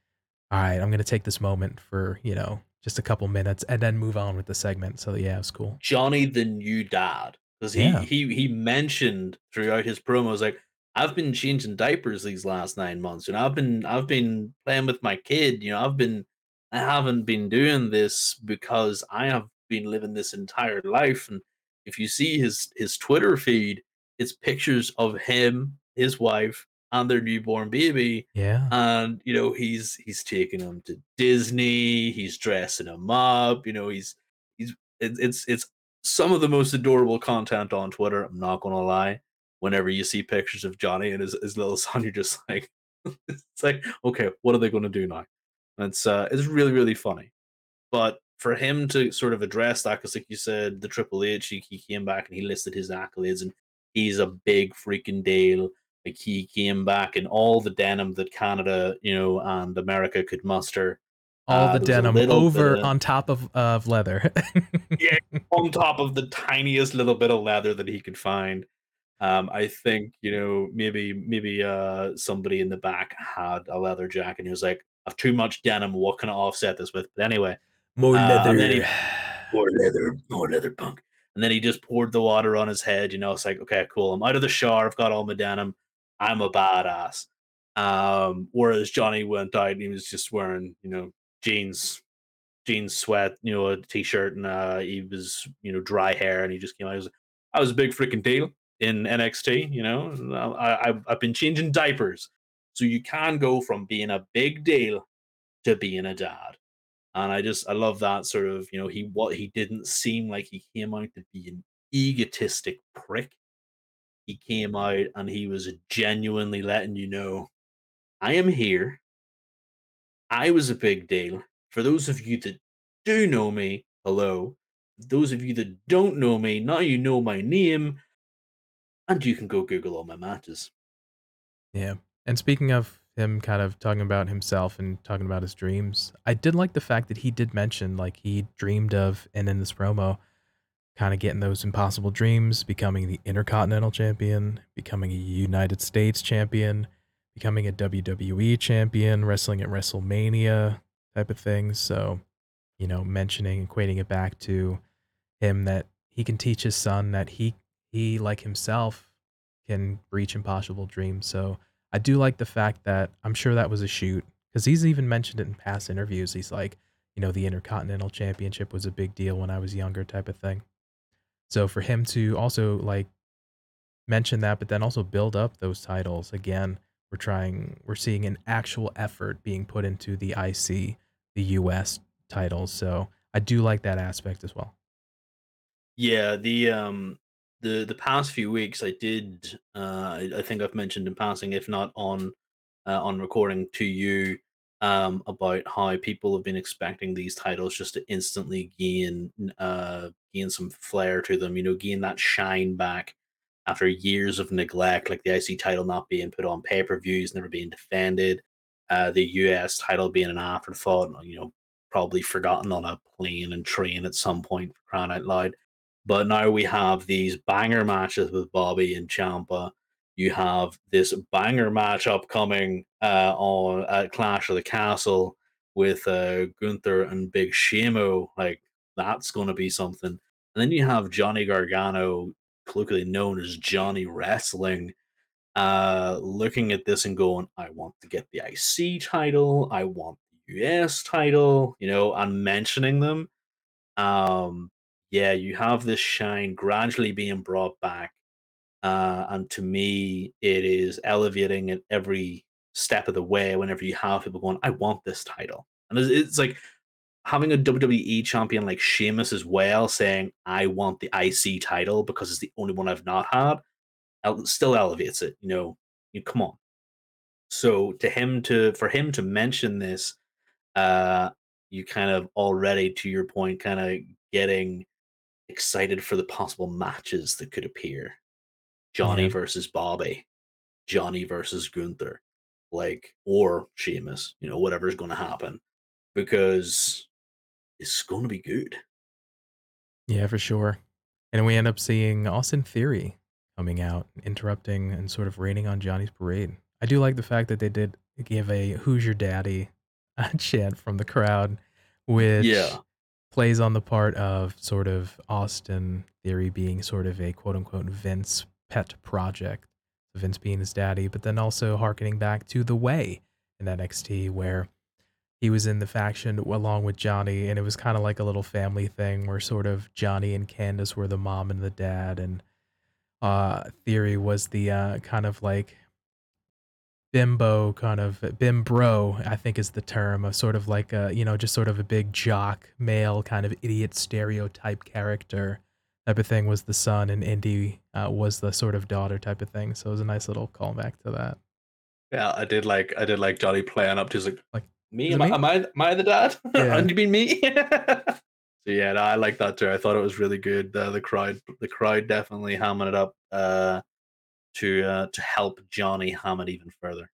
all right, I'm going to take this moment for, you know, just a couple minutes and then move on with the segment. So yeah, it was cool. Johnny the new dad because he Yeah. he he mentioned throughout his promos like I've been changing diapers these last nine months, and I've been I've been playing with my kid. You know, I've been I haven't been doing this because I have been living this entire life. And if you see his his Twitter feed, it's pictures of him, his wife, and their newborn baby Yeah. and you know he's he's taking them to Disney. He's dressing them up. You know he's he's it's it's it's some of the most adorable content on Twitter. I'm not gonna lie. Whenever you see pictures of Johnny and his, his little <laughs> son, you're just like, <laughs> it's like, okay, what are they gonna do now? It's uh, it's really really funny. But for him to sort of address that, because like you said, the Triple H, he, he came back and he listed his accolades, and he's a big freaking deal. Like he came back in all the denim that Canada, you know, and America could muster. All Uh, the there was a denim over of- on top of of leather. <laughs> Yeah. on top of the tiniest little bit of leather that he could find. Um, I think you know maybe maybe uh somebody in the back had a leather jacket and he was like, "I've too much denim. What can I offset this with?" But anyway, More Uh, and then he- <sighs> more leather, more leather punk. And then he just poured the water on his head. You know, it's like, okay, cool. I'm out of the shower. I've got all my denim. I'm a badass. Um, whereas Johnny went out and he was just wearing, you know, jeans, jeans, sweat, you know, a t-shirt, and uh, he was, you know, dry hair, and he just came out. I was, I was a big freaking deal in NXT. You know, I, I, I've been changing diapers, so you can go from being a big deal to being a dad and I just I love that sort of you know he what he didn't seem like he came out to be an egotistic prick. He came out and he was genuinely letting you know, I am here. I was a big deal. For those of you that do know me, hello. Those of you that don't know me, now you know my name, and you can go Google all my matches. Yeah. And speaking of him kind of talking about himself and talking about his dreams, I did like the fact that he did mention like he dreamed of and in this promo kind of getting those impossible dreams, becoming the Intercontinental Champion, becoming a United States Champion, becoming a WWE Champion, wrestling at WrestleMania type of things. So, you know, mentioning equating it back to him that he can teach his son that he he like himself can reach impossible dreams. So I do like the fact that I'm sure that was a shoot because he's even mentioned it in past interviews. He's like, you know, the Intercontinental Championship was a big deal when I was younger, type of thing. So for him to also like mention that, but then also build up those titles again, we're trying, we're seeing an actual effort being put into the IC, the US titles. So I do like that aspect as well. Yeah, the um the the past few weeks I did uh I, think I've mentioned in passing, if not on uh, on recording to you, um about how people have been expecting these titles just to instantly gain uh gain some flair to them, you know, gain that shine back after years of neglect, like the IC title not being put on pay-per-views, never being defended, uh the US title being an afterthought, you know, probably forgotten on a plane and train at some point for crying out loud. But now we have these banger matches with Bobby and Ciampa. You have this banger match upcoming uh, on at Clash of the Castle with uh, Gunther and Big Shamo. Like that's going to be something. And then you have Johnny Gargano, colloquially known as Johnny Wrestling, uh, looking at this and going, "I want to get the IC title. I want the US title." You know, and mentioning them. Um, yeah, you have this shine gradually being brought back. Uh, and to me, it is elevating at every step of the way whenever you have people going, I want this title. And it's, it's like having a WWE champion like Sheamus as well saying, I want the IC title because it's the only one I've not had, still elevates it. You know, you come on. So to him to for him to mention this, uh, you kind of already to your point, kind of getting excited for the possible matches that could appear. Johnny Yeah. versus Bobby, Johnny versus Gunther, like or Sheamus, you know, whatever's going to happen. because it's going to be good. Yeah, for sure. And we end up seeing Austin Theory coming out, interrupting and sort of raining on Johnny's parade. I do like the fact that they did give a "Who's your daddy?" <laughs> chant from the crowd, which Yeah. plays on the part of sort of Austin Theory being sort of a quote unquote Vince pet project, Vince being his daddy, but then also harkening back to the way in NXT where he was in the faction along with Johnny, and it was kind of like a little family thing where sort of Johnny and Candace were the mom and the dad, and uh, Theory was the uh, kind of like bimbo kind of bimbro i think is the term of sort of like a you know just sort of a big jock male kind of idiot stereotype character type of thing was the son and Indi uh, was the sort of daughter type of thing. So it was a nice little callback to that. Yeah, I did like I did like Johnny playing up to his like, Like, me am, it I, am I am I the dad? <laughs> Yeah. and you mean me? <laughs> so yeah, no, I like that too. I thought it was really good. The the crowd the crowd definitely hamming it up uh to uh to help Johnny ham it even further.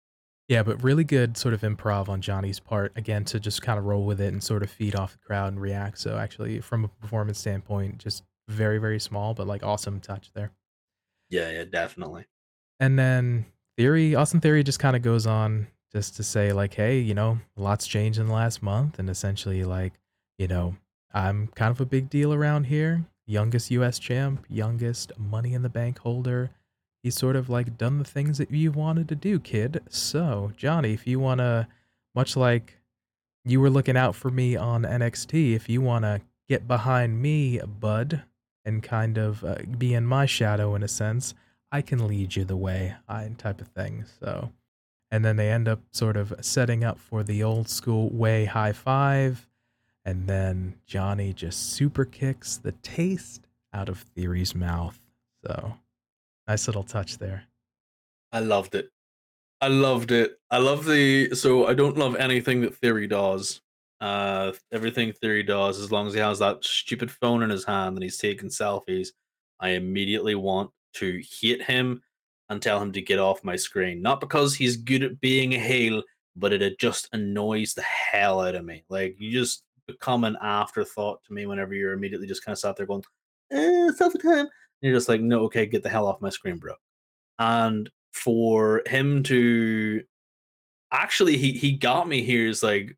yeah but really good sort of improv on johnny's part again to just kind of roll with it and sort of feed off the crowd and react so actually from a performance standpoint just very very small but like awesome touch there Yeah, yeah, definitely. And then Theory, Austin Theory just kind of goes on just to say, like, hey, you know, lot's changed in the last month. And essentially, like, you know, I'm kind of a big deal around here. Youngest US champ, youngest money in the bank holder. He's sort of like done the things that you wanted to do, kid. So, Johnny, if you want to, much like you were looking out for me on NXT, if you want to get behind me, bud, and kind of uh, be in my shadow in a sense, I can lead you the way, I type of thing. So, and then they end up sort of setting up for the old school way high five, and then Johnny just super kicks the taste out of Theory's mouth. So, nice little touch there. I loved it. I loved it. I love the so I don't love anything that Theory does. Uh everything Theory does, as long as he has that stupid phone in his hand and he's taking selfies, I immediately want to hit him and tell him to get off my screen. Not because he's good at being a heel, but it, just annoys the hell out of me. Like you just become an afterthought to me whenever you're immediately just kind of sat there going, eh, selfie time. And you're just like, no, okay, get the hell off my screen, bro. And for him to actually he he got me here is like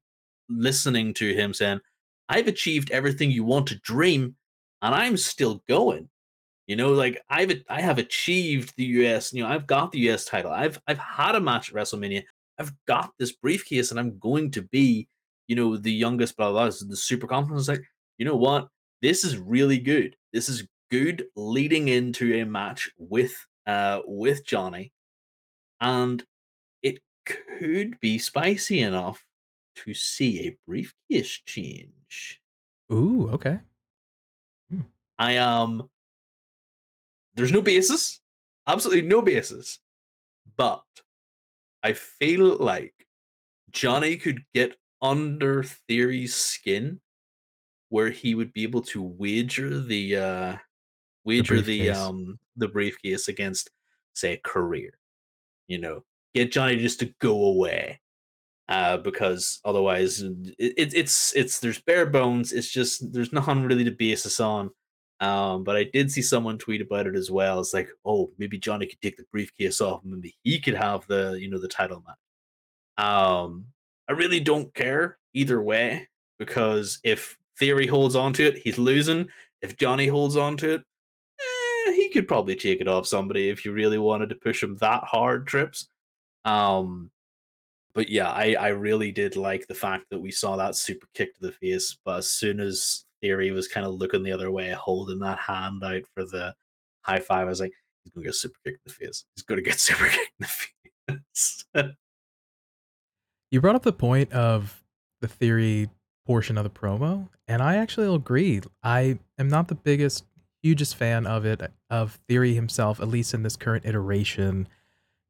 listening to him saying i've achieved everything you want to dream and i'm still going you know like i've i have achieved the us you know i've got the us title i've i've had a match at wrestlemania i've got this briefcase and i'm going to be you know the youngest blah blah, blah. The super confidence like you know what this is really good this is good leading into a match with uh with johnny and it could be spicy enough to see a briefcase change. Ooh, okay. I um there's no basis, absolutely no basis, but I feel like Johnny could get under Theory's skin where he would be able to wager the uh wager the, briefcase. um the briefcase against say a career. You know, get Johnny just to go away. Uh, because otherwise it, it, it's it's there's bare bones. It's just there's nothing really to base this on. Um, but I did see someone tweet about it as well. It's like, oh, maybe Johnny could take the briefcase off, maybe he could have the you know the title match. Um, I really don't care either way because if Theory holds on to it, he's losing. If Johnny holds on to it, eh, he could probably take it off somebody if you really wanted to push him that hard. Trips. Um, but yeah, I I really did like the fact that we saw that super kick to the face. But as soon as Theory was kind of looking the other way, holding that hand out for the high five, I was like, he's gonna get super kick in the face. He's gonna get <laughs> super kick in the face. <laughs> You brought up the point of the theory portion of the promo, and I actually agree. I am not the biggest, hugest fan of it, of Theory himself, at least in this current iteration.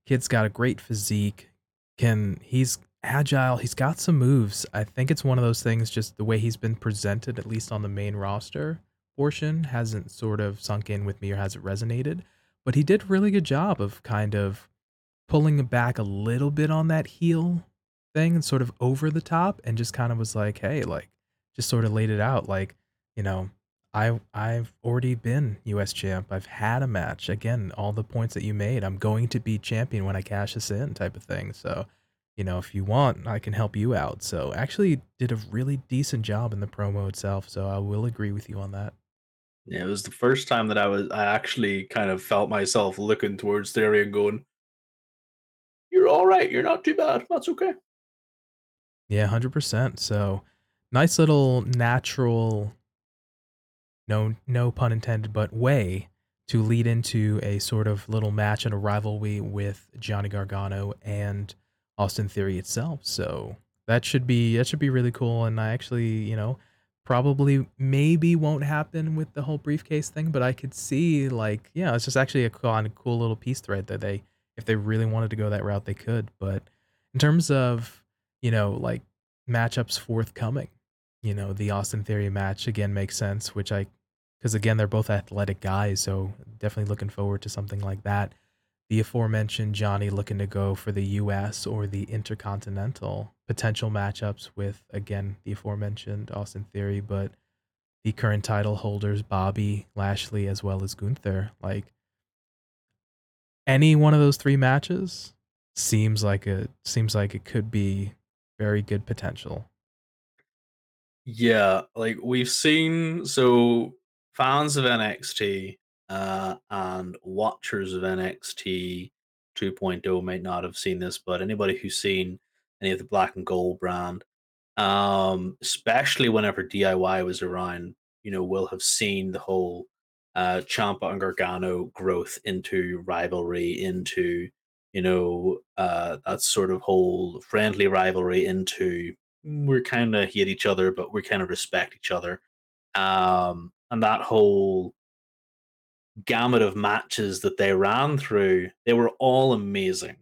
Kid's got a great physique. Can he's agile. He's got some moves. I think it's one of those things. Just the way he's been presented, at least on the main roster portion, hasn't sort of sunk in with me or hasn't resonated. But he did a really good job of kind of pulling back a little bit on that heel thing and sort of over the top and just kind of was like, hey, like just sort of laid it out like, you know, I I've already been US champ. I've had a match. Again, all the points that you made, I'm going to be champion when I cash this in type of thing. So, you know, if you want, I can help you out. So, actually did a really decent job in the promo itself. So, I will agree with you on that. Yeah, it was the first time that I was I actually kind of felt myself looking towards Theory and going, "You're all right. You're not too bad. That's okay." Yeah, 100%. So, nice little natural no no pun intended, but way to lead into a sort of little match and a rivalry with Johnny Gargano and Austin Theory itself. So that should be that should be really cool. And I actually, you know, probably maybe won't happen with the whole briefcase thing, but I could see like, yeah, it's just actually a cool, a cool little piece thread that they if they really wanted to go that route, they could. But in terms of, you know, like matchups forthcoming, you know, the Austin Theory match again makes sense, which I because again they're both athletic guys so definitely looking forward to something like that the aforementioned johnny looking to go for the us or the intercontinental potential matchups with again the aforementioned austin theory but the current title holders bobby lashley as well as gunther. Like any one of those three matches seems like it seems like it could be very good potential. Yeah like we've seen so fans of NXT uh, and watchers of NXT 2.0 might not have seen this, but anybody who's seen any of the black and gold brand, um, especially whenever DIY was around, you know, will have seen the whole uh, Ciampa and Gargano growth into rivalry, into you know uh, that sort of whole friendly rivalry, into we're kind of hate each other, but we kind of respect each other. Um, and that whole gamut of matches that they ran through, they were all amazing.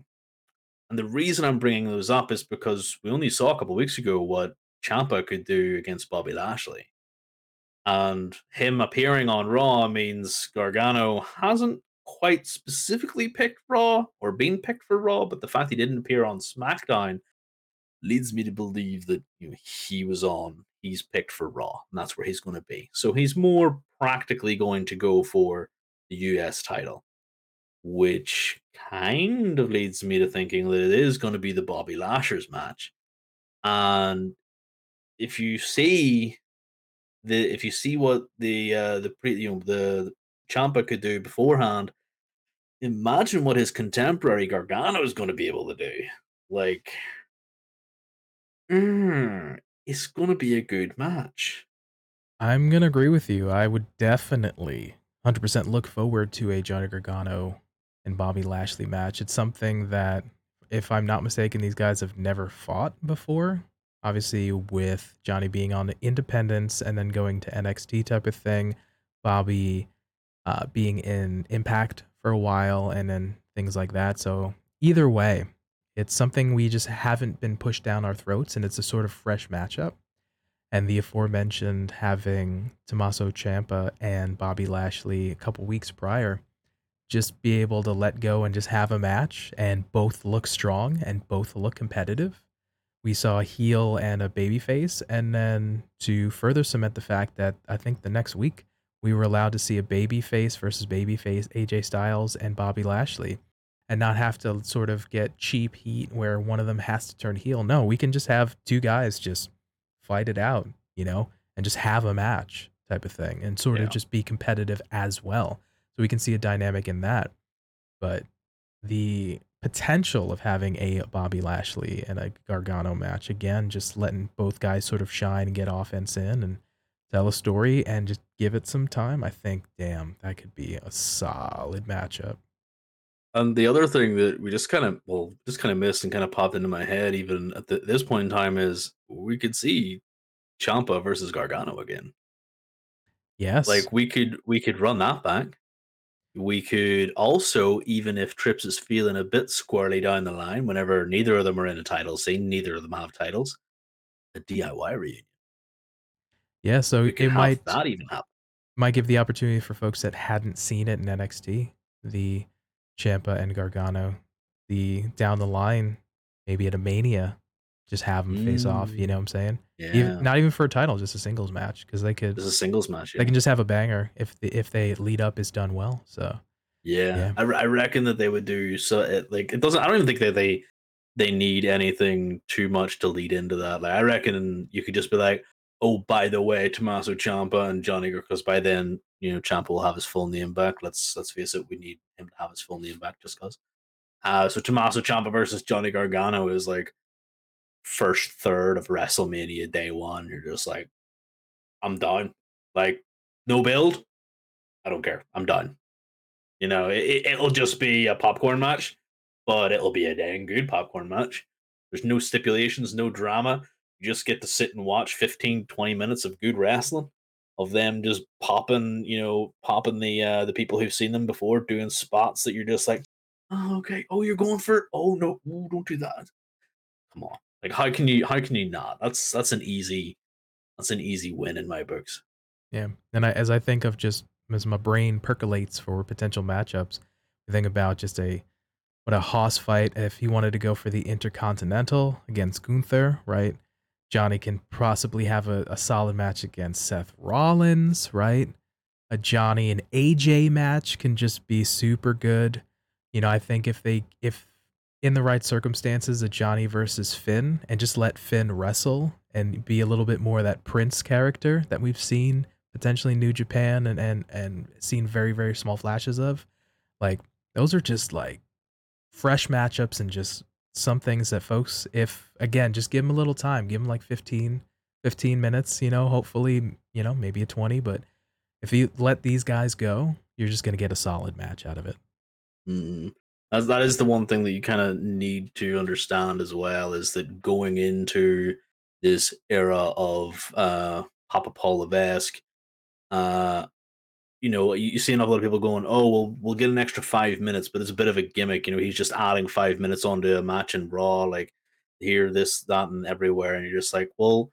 And the reason I'm bringing those up is because we only saw a couple weeks ago what Ciampa could do against Bobby Lashley. And him appearing on Raw means Gargano hasn't quite specifically picked Raw or been picked for Raw, but the fact he didn't appear on SmackDown leads me to believe that you know, he was on he's picked for Raw, and that's where he's going to be. So he's more practically going to go for US title, which kind of leads me to thinking that it is going to be the Bobby Lashley's match. And if you see the if you see what the uh the pre you know the, the Ciampa could do beforehand, imagine what his contemporary Gargano is going to be able to do. Like, mm, it's going to be a good match. I'm to agree with you. I would definitely 100% look forward to a Johnny Gargano and Bobby Lashley match. It's something that, if I'm not mistaken, these guys have never fought before. Obviously, with Johnny being on the Independence and then going to NXT type of thing, Bobby uh, being in Impact for a while, and then things like that. So, either way, it's something we just haven't been pushed down our throats, and it's a sort of fresh matchup. And the aforementioned having Tommaso Ciampa and Bobby Lashley a couple weeks prior, just be able to let go and just have a match and both look strong and both look competitive. We saw a heel and a baby face, and then to further cement the fact that I think the next week we were allowed to see a baby face versus baby face AJ Styles and Bobby Lashley and not have to sort of get cheap heat where one of them has to turn heel. No, we can just have two guys just fight it out, you know, and just have a match type of thing and sort yeah. of just be competitive as well. So we can see a dynamic in that. But the potential of having a Bobby Lashley and a Gargano match again, just letting both guys sort of shine and get offense in and tell a story and just give it some time. I think, damn, that could be a solid matchup. And the other thing that we just kind of well just kind of missed and kind of popped into my head even at the, this point in time is we could see Ciampa versus Gargano again. Yes, like we could we could run that back. We could also, even if Trips is feeling a bit squirrely down the line, whenever neither of them are in a title scene, neither of them have titles, a DIY reunion. Yeah, so it might that even happen. Might give the opportunity for folks that hadn't seen it in NXT the Ciampa and Gargano. The down the line, maybe at a Mania, Just have them face off. You mm. know what I'm saying? Yeah, Even, not even for a title, just a singles match because they could. it's a singles match. Yeah. They can just have a banger if the, if they lead up is done well. So Yeah, Yeah. I, I reckon that they would do so. It, like it doesn't. I don't even think that they they need anything too much to lead into that. Like I reckon you could just be like, oh, by the way, Tommaso Ciampa and Johnny, because by then you know Ciampa will have his full name back. Let's let's face it, we need him to have his full name back just because. Uh, so Tommaso Ciampa versus Johnny Gargano is like first third of WrestleMania day one. You're just like, I'm done. Like no build. I don't care. I'm done. You know, it, it- it'll just be a popcorn match, but it'll be a dang good popcorn match. There's no stipulations, no drama. You just get to sit and watch 15, 20 minutes of good wrestling of them just popping, you know, popping the uh the people who've seen them before doing spots that you're just like, oh, okay. Oh, you're going for. Oh no, Ooh, don't do that. Come on. Like how can you how can you not? That's that's an easy that's an easy win in my books. Yeah, and I, as I think of just as my brain percolates for potential matchups, I think about just a what a hoss fight if he wanted to go for the Intercontinental against Gunther, right? Johnny can possibly have a, a solid match against Seth Rollins, right? A Johnny and AJ match can just be super good. You know, I think if they if in the right circumstances, a Johnny versus Finn, and just let Finn wrestle and be a little bit more that Prince character that we've seen potentially New Japan and and and seen very very small flashes of. Like those are just like fresh matchups and just some things that folks, if again, just give them a little time, give them like 15, 15 minutes. You know, hopefully, you know, maybe a twenty, but if you let these guys go, you're just gonna get a solid match out of it. Mm. As that is the one thing that you kind of need to understand as well is that going into this era of uh Papa Paul uh, you know, you, see a lot of people going, "Oh, well, we'll get an extra five minutes," but it's a bit of a gimmick. You know, he's just adding five minutes onto a match in Raw, like here, this, that, and everywhere, and you're just like, well,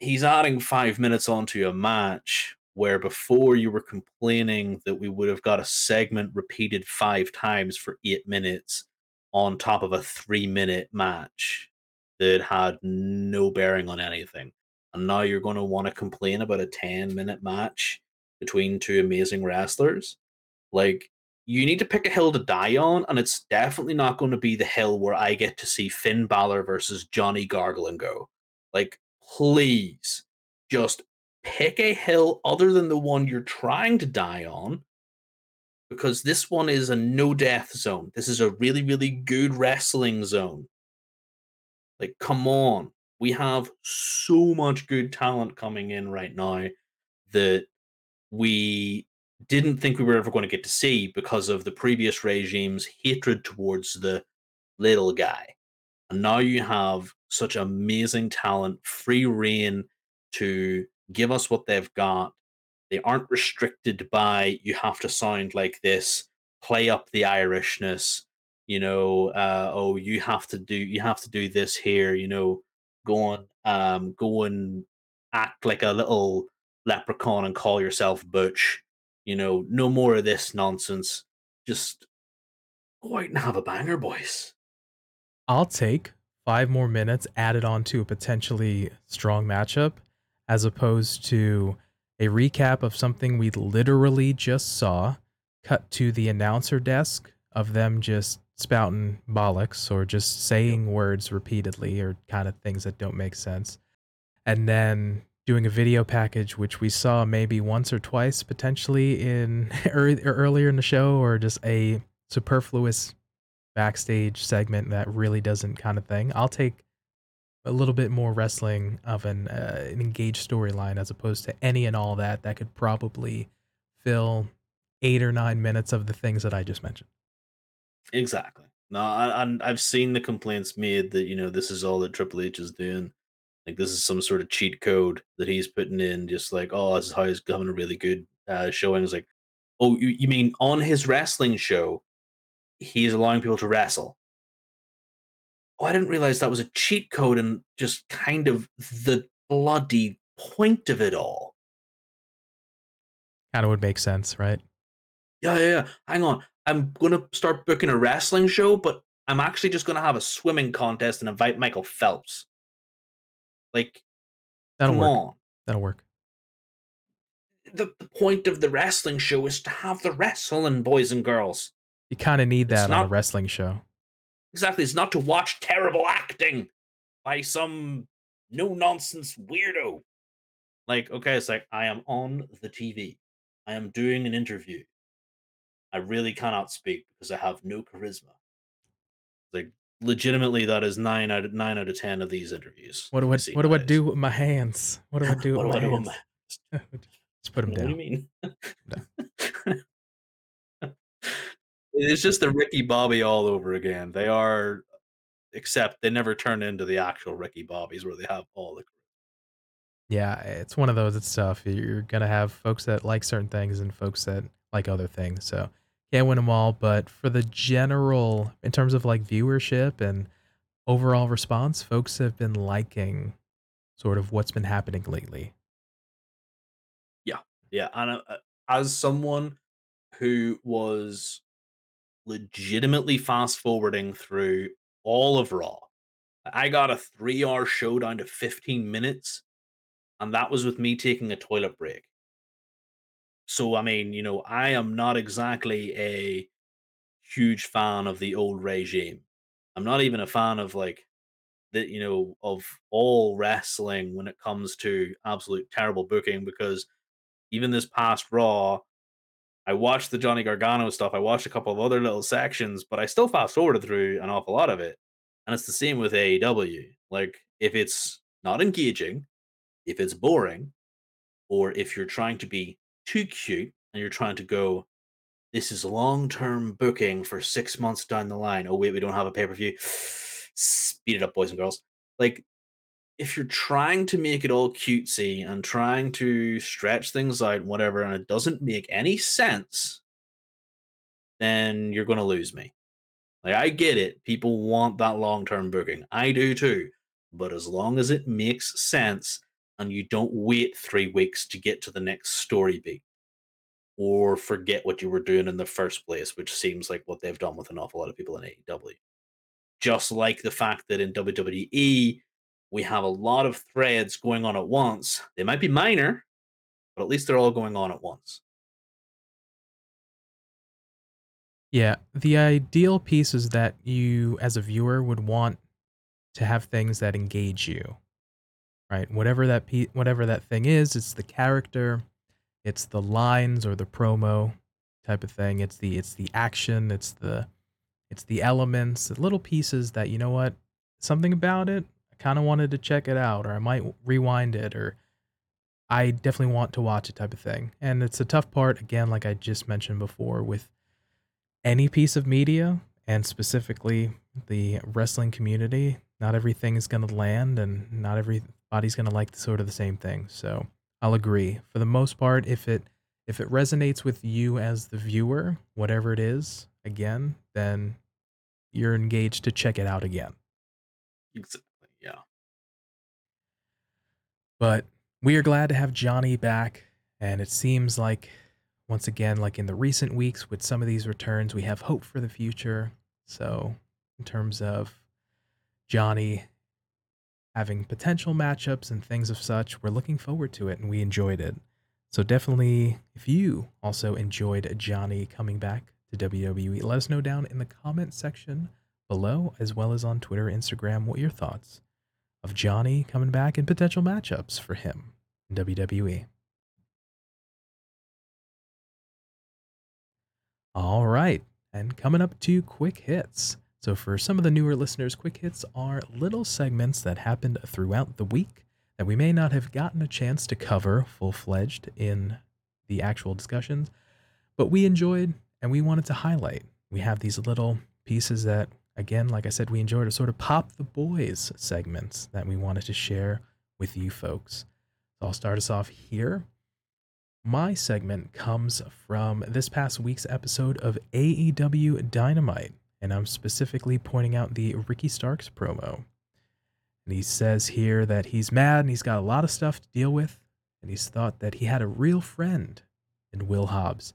he's adding five minutes onto a match where before you were complaining that we would have got a segment repeated five times for eight minutes on top of a three minute match that had no bearing on anything. And now you're going to want to complain about a 10 minute match between two amazing wrestlers. Like, you need to pick a hill to die on, and it's definitely not going to be the hill where I get to see Finn Balor versus Johnny Gargano. Like, please just pick a hill other than the one you're trying to die on because this one is a no death zone. This is a really, really good wrestling zone. Like, come on. We have so much good talent coming in right now that we didn't think we were ever going to get to see because of the previous regime's hatred towards the little guy. And now you have such amazing talent, free reign to give us what they've got. They aren't restricted by you have to sound like this, play up the Irishness, you know, uh, oh, you have to do you have to do this here, you know, go on, um, go and act like a little leprechaun and call yourself Butch. You know, no more of this nonsense. Just go out and have a banger, boys. I'll take five more minutes added on to a potentially strong matchup as opposed to a recap of something we literally just saw cut to the announcer desk of them just spouting bollocks or just saying words repeatedly or kind of things that don't make sense. And then doing a video package, which we saw maybe once or twice potentially in <laughs> ear- earlier in the show, or just a superfluous backstage segment that really doesn't kind of thing. I'll take a little bit more wrestling of an, uh, an engaged storyline as opposed to any and all that that could probably fill eight or nine minutes of the things that I just mentioned. Exactly. No, I, I've seen the complaints made that you know this is all that Triple H is doing. Like this is some sort of cheat code that he's putting in, just like oh, this is how he's having a really good uh, showing. It's like, oh, you, you mean on his wrestling show, he's allowing people to wrestle? Oh, I didn't realize that was a cheat code and just kind of the bloody point of it all. Kind of would make sense, right? Yeah, yeah, yeah. Hang on. I'm gonna start booking a wrestling show, but I'm actually just going to have a swimming contest and invite Michael Phelps. Like, That'll come work. on. That'll work. The, the point of the wrestling show is to have the wrestling, boys and girls. You kind of need It's that on a wrestling show. Exactly. It's not to watch terrible acting by some no nonsense weirdo. Like, okay, it's like I am on the TV. I am doing an interview. I really cannot speak because I have no charisma. Like, legitimately, that is nine out of nine out of ten of these interviews. What do I what do I do with my hands? What do I do <laughs> What with my do <laughs> hands? Just put them What do you mean? <laughs> it's just the Ricky Bobby all over again. They are, except they never turn into the actual Ricky Bobbies where they have all the. Yeah, it's one of those. It's tough. You're gonna have folks that like certain things and folks that like other things. So can't win them all. But for the general, in terms of like viewership and overall response, folks have been liking sort of what's been happening lately. Yeah, yeah, and uh, uh, as someone who was legitimately fast forwarding through all of Raw, I got a three-hour show down to 15 minutes, and that was with me taking a toilet break. So, I mean, you know, I am not exactly a huge fan of the old regime. I'm not even a fan of like the, you know, of all wrestling when it comes to absolute terrible booking because even this past Raw, I watched the Johnny Gargano stuff. I watched a couple of other little sections, but I still fast forwarded through an awful lot of it. And it's the same with AEW. Like, if it's not engaging, if it's boring, or if you're trying to be too cute and you're trying to go, this is long term booking for six months down the line. Oh, wait, we don't have a pay per view. <sighs> Speed it up, boys and girls. Like, if you're trying to make it all cutesy and trying to stretch things out, whatever, and it doesn't make any sense, then you're going to lose me. Like, I get it. People want that long term booking. I do too. But as long as it makes sense and you don't wait three weeks to get to the next story beat or forget what you were doing in the first place, which seems like what they've done with an awful lot of people in AEW. Just like the fact that in WWE, we have a lot of threads going on at once. They might be minor, but at least they're all going on at once. Yeah, the ideal piece is that you, as a viewer, would want to have things that engage you, right? Whatever that pe- whatever that thing is, it's the character, it's the lines or the promo type of thing. It's the it's the action, it's the it's the elements, the little pieces that you know what, something about it. I kind of wanted to check it out, or I might rewind it, or I definitely want to watch it type of thing. And it's a tough part again, like I just mentioned before, with any piece of media and specifically the wrestling community, not everything is going to land and not everybody's going to like sort of the same thing. So I'll agree. For the most part, if it if it resonates with you as the viewer, whatever it is, again, then you're engaged to check it out again. Exactly. Yeah. But we are glad to have Johnny back, and it seems like once again, like in the recent weeks with some of these returns, we have hope for the future. So, in terms of Johnny having potential matchups and things of such, we're looking forward to it and we enjoyed it. So, definitely, if you also enjoyed Johnny coming back to WWE, let us know down in the comment section below, as well as on Twitter, Instagram, what your thoughts of Johnny coming back and potential matchups for him in. WWE. All right. And coming up to quick hits. So, for some of the newer listeners, quick hits are little segments that happened throughout the week that we may not have gotten a chance to cover full fledged in the actual discussions, but we enjoyed and we wanted to highlight. We have these little pieces that, again, like I said, we enjoyed a sort of pop the boys segments that we wanted to share with you folks. So, I'll start us off here. My segment comes from this past week's episode of AEW Dynamite, and I'm specifically pointing out the Ricky Starks promo. And he says here that he's mad and he's got a lot of stuff to deal with, and he's thought that he had a real friend in Will Hobbs.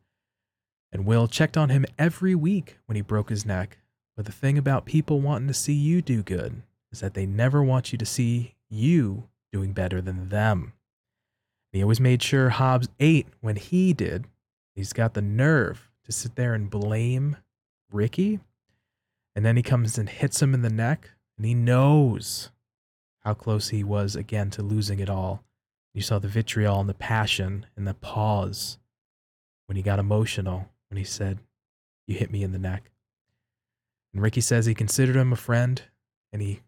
And Will checked on him every week when he broke his neck, But the thing about people wanting to see you do good is that they never want you to see you doing better than them. He always made sure Hobbs ate when he did. He's got the nerve to sit there and blame Ricky. And then he comes and hits him in the neck, and he knows how close he was again to losing it all. You saw the vitriol and the passion and the pause when he got emotional when he said, You hit me in the neck. And Ricky says he considered him a friend and he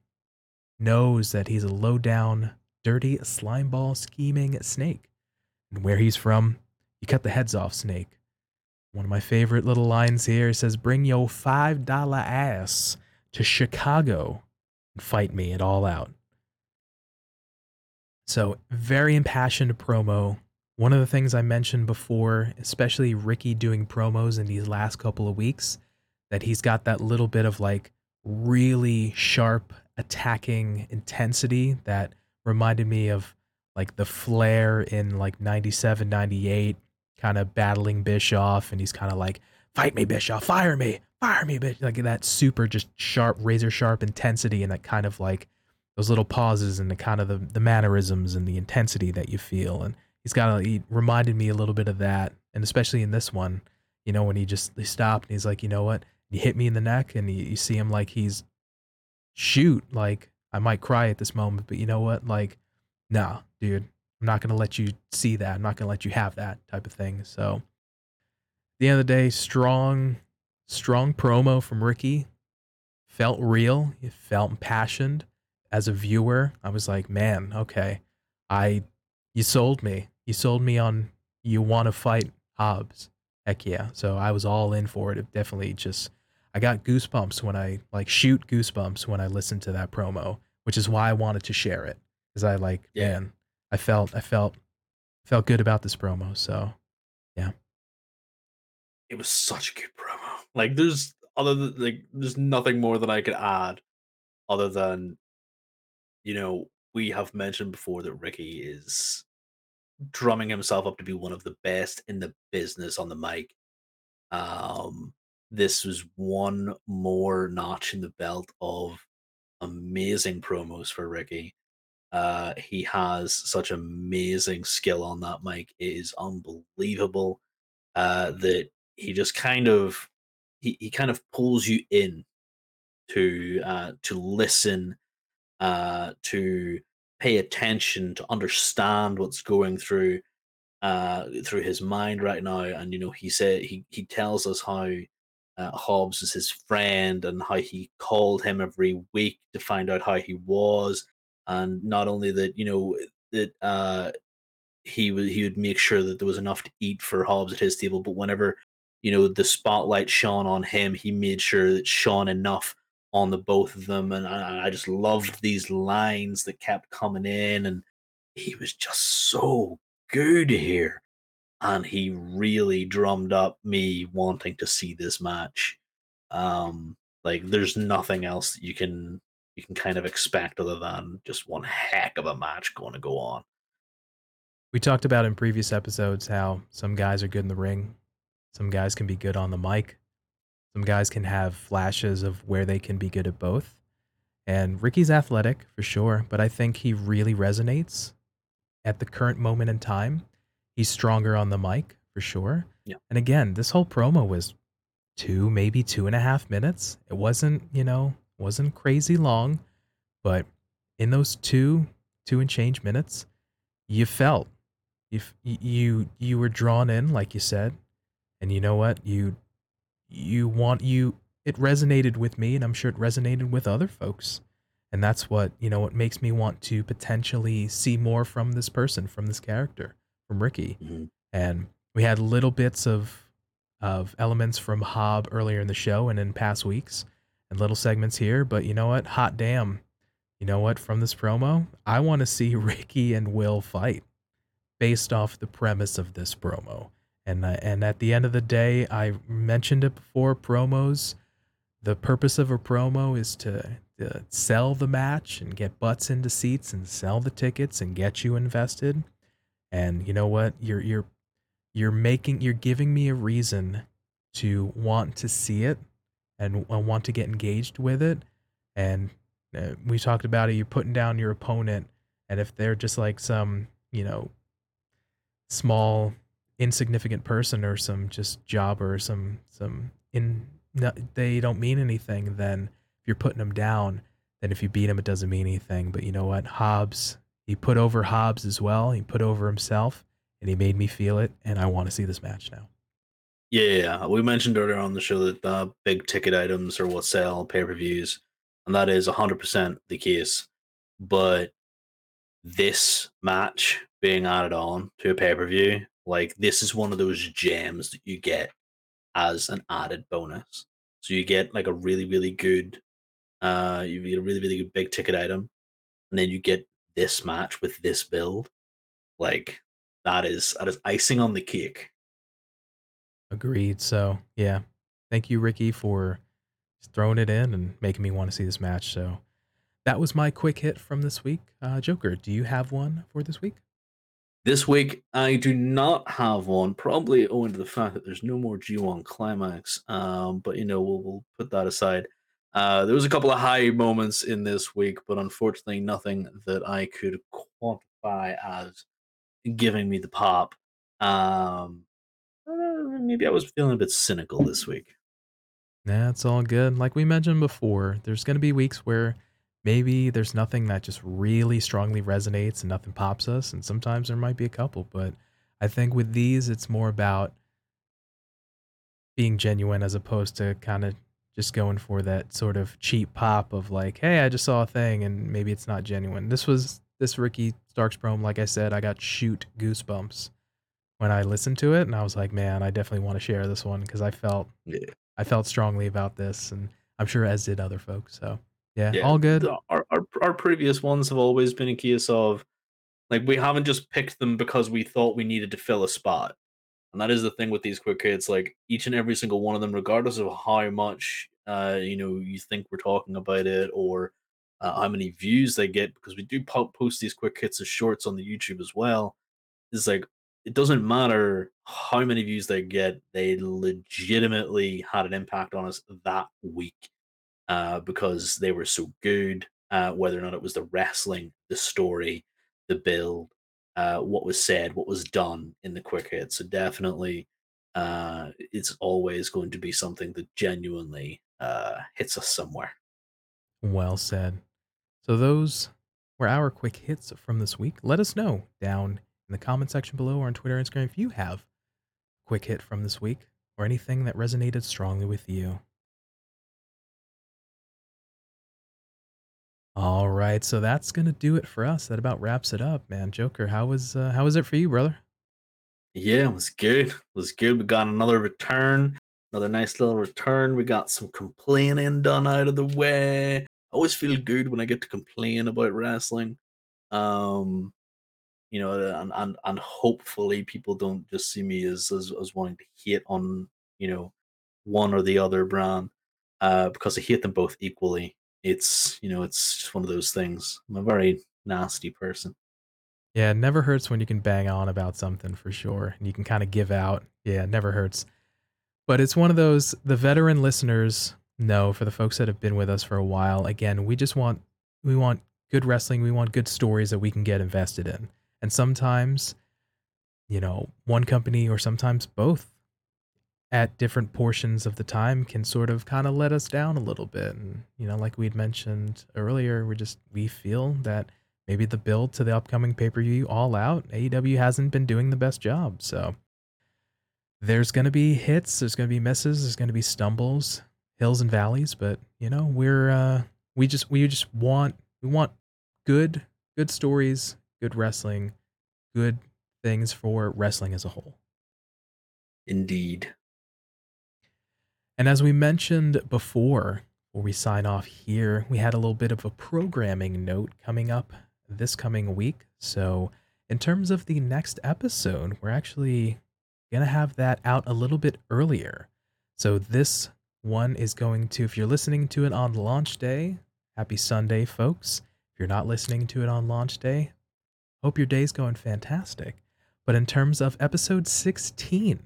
knows that he's a low down, dirty, slimeball scheming snake. And where he's from, he cut the heads off snake. One of my favorite little lines here says, Bring your $5 ass to Chicago and fight me it all out. So, very impassioned promo. One of the things I mentioned before, especially Ricky doing promos in these last couple of weeks, that he's got that little bit of like really sharp attacking intensity that reminded me of like the Flair in like 97, 98, kind of battling Bischoff. And he's kind of like, fight me, Bischoff, fire me, fire me, bitch. Like that super just sharp, razor sharp intensity and that kind of like those little pauses and the kind of the, the mannerisms and the intensity that you feel. And he's kind of he reminded me a little bit of that. And especially in this one, you know, when he just he stopped and he's like, you know what? He hit me in the neck and you, you see him like he's shoot, like I might cry at this moment, but you know what? Like, nah, dude, I'm not gonna let you see that. I'm not gonna let you have that type of thing. So at the end of the day, strong, strong promo from Ricky. Felt real. It felt impassioned as a viewer, I was like, man, okay, I, you sold me. You sold me on you want to fight Hobbs. Heck yeah. So I was all in for it. It definitely just, I got goosebumps when I like shoot goosebumps when I listened to that promo, which is why I wanted to share it. Cause I like, yeah. man, I felt, I felt, felt good about this promo. So yeah. It was such a good promo. Like there's other than like, there's nothing more that I could add other than you know, we have mentioned before that Ricky is drumming himself up to be one of the best in the business on the mic. Um, this was one more notch in the belt of amazing promos for Ricky. Uh, he has such amazing skill on that mic. It is unbelievable uh, that he just kind of he, he kind of pulls you in to uh, to listen uh, to pay attention, to understand what's going through uh, through his mind right now. And you know, he said he he tells us how uh, Hobbs is his friend and how he called him every week to find out how he was, and not only that, you know, that uh, he would he would make sure that there was enough to eat for Hobbs at his table, but whenever you know the spotlight shone on him, he made sure that shone enough on the both of them, and I, I just loved these lines that kept coming in, and he was just so good here, and he really drummed up me wanting to see this match. Um, like there's nothing else that you can you can kind of expect other than just one heck of a match going to go on. We talked about in previous episodes how some guys are good in the ring, some guys can be good on the mic, some guys can have flashes of where they can be good at both. And Ricky's athletic for sure, but I think he really resonates at the current moment in time. He's stronger on the mic for sure. Yeah. And again, this whole promo was two, maybe two and a half minutes. It wasn't, you know, wasn't crazy long, but in those two, two and change minutes, you felt you you you were drawn in, like you said, and you know what you you want you it resonated with me and I'm sure it resonated with other folks. And that's what, you know, what makes me want to potentially see more from this person, from this character, from Ricky. Mm-hmm. And we had little bits of of elements from Hob earlier in the show and in past weeks and little segments here, but you know what? Hot damn. You know what? From this promo, I want to see <laughs> Ricky and Will fight based off the premise of this promo. And uh, and at the end of the day, I mentioned it before. Promos, the purpose of a promo is to, to sell the match and get butts into seats and sell the tickets and get you invested. And you know what? You're you're you're making you're giving me a reason to want to see it and I want to get engaged with it. And uh, we talked about it. You're putting down your opponent, and if they're just like some, you know, small, insignificant person or some just job or some some in no, they don't mean anything, then if you're putting them down, then if you beat them, it doesn't mean anything. But you know what? Hobbs, he put over Hobbs as well. He put over himself, and he made me feel it. And I want to see this match now. Yeah, we mentioned earlier on the show that uh, big ticket items are what sell pay per views, and that is 100% the case. But this match being added on to a pay per view, like this is one of those gems that you get as an added bonus. So you get like a really, really good, uh, you get a really, really good big ticket item, and then you get this match with this build. Like that is that is icing on the cake. Agreed. So yeah, thank you, Ricky, for throwing it in and making me want to see this match. So that was my quick hit from this week. Uh, Joker, do you have one for this week? This week, I do not have one, probably owing to the fact that there's no more G1 Climax. Um, but you know, we'll, we'll put that aside. Uh, there was a couple of high moments in this week, but unfortunately, nothing that I could quantify as giving me the pop. Um, uh, maybe I was feeling a bit cynical this week. That's all good. Like we mentioned before, there's going to be weeks where maybe there's nothing that just really strongly resonates and nothing pops us. And sometimes there might be a couple, but I think with these, it's more about being genuine as opposed to kind of just going for that sort of cheap pop of like, hey, I just saw a thing and maybe it's not genuine. This was this Ricky Starks promo, like I said, I got shoot goosebumps when I listened to it, and I was like, man, I definitely want to share this one because I felt yeah. I felt strongly about this, and I'm sure as did other folks. So yeah, yeah, all good. Our, our our previous ones have always been a case of like we haven't just picked them because we thought we needed to fill a spot. And that is the thing with these quick hits. Like each and every single one of them, regardless of how much uh, you know you think we're talking about it or uh, how many views they get, because we do post these quick hits as shorts on the YouTube as well. Is like it doesn't matter how many views they get; they legitimately had an impact on us that week uh, because they were so good. Uh, whether or not it was the wrestling, the story, the build, uh, what was said, what was done in the quick hit. So definitely, uh, it's always going to be something that genuinely uh, hits us somewhere. Well said. So those were our quick hits from this week. Let us know down in the comment section below or on Twitter and Instagram if you have a quick hit from this week or anything that resonated strongly with you. All right, so that's gonna do it for us. That about wraps it up, man. Joker, how was uh, how was it for you, brother? Yeah, it was good. It was good. We got another return, another nice little return. We got some complaining done out of the way. I always feel good when I get to complain about wrestling. Um, you know, and and, and hopefully people don't just see me as, as as wanting to hate on you know one or the other brand, uh, because I hate them both equally it's you know it's just one of those things. I'm a very nasty person. Yeah, it never hurts when you can bang on about something for sure, and you can kind of give out. Yeah, it never hurts. But it's one of those the veteran listeners know for the folks that have been with us for a while. Again, we just want we want good wrestling. We want good stories that we can get invested in, and sometimes, you know, one company or sometimes both at different portions of the time can sort of kind of let us down a little bit. And, you know, like we'd mentioned earlier, we just, we feel that maybe the build to the upcoming pay per view all out, AEW hasn't been doing the best job. So there's going to be hits, there's going to be misses, there's going to be stumbles, hills and valleys. But, you know, we're, uh, we just, we just want, we want good, good stories, good wrestling, good things for wrestling as a whole. Indeed. And as we mentioned before, before we sign off here, we had a little bit of a programming note coming up this coming week. So, in terms of the next episode, we're actually going to have that out a little bit earlier. So, this one is going to, if you're listening to it on launch day, happy Sunday, folks. If you're not listening to it on launch day, hope your day's going fantastic. But in terms of episode 16,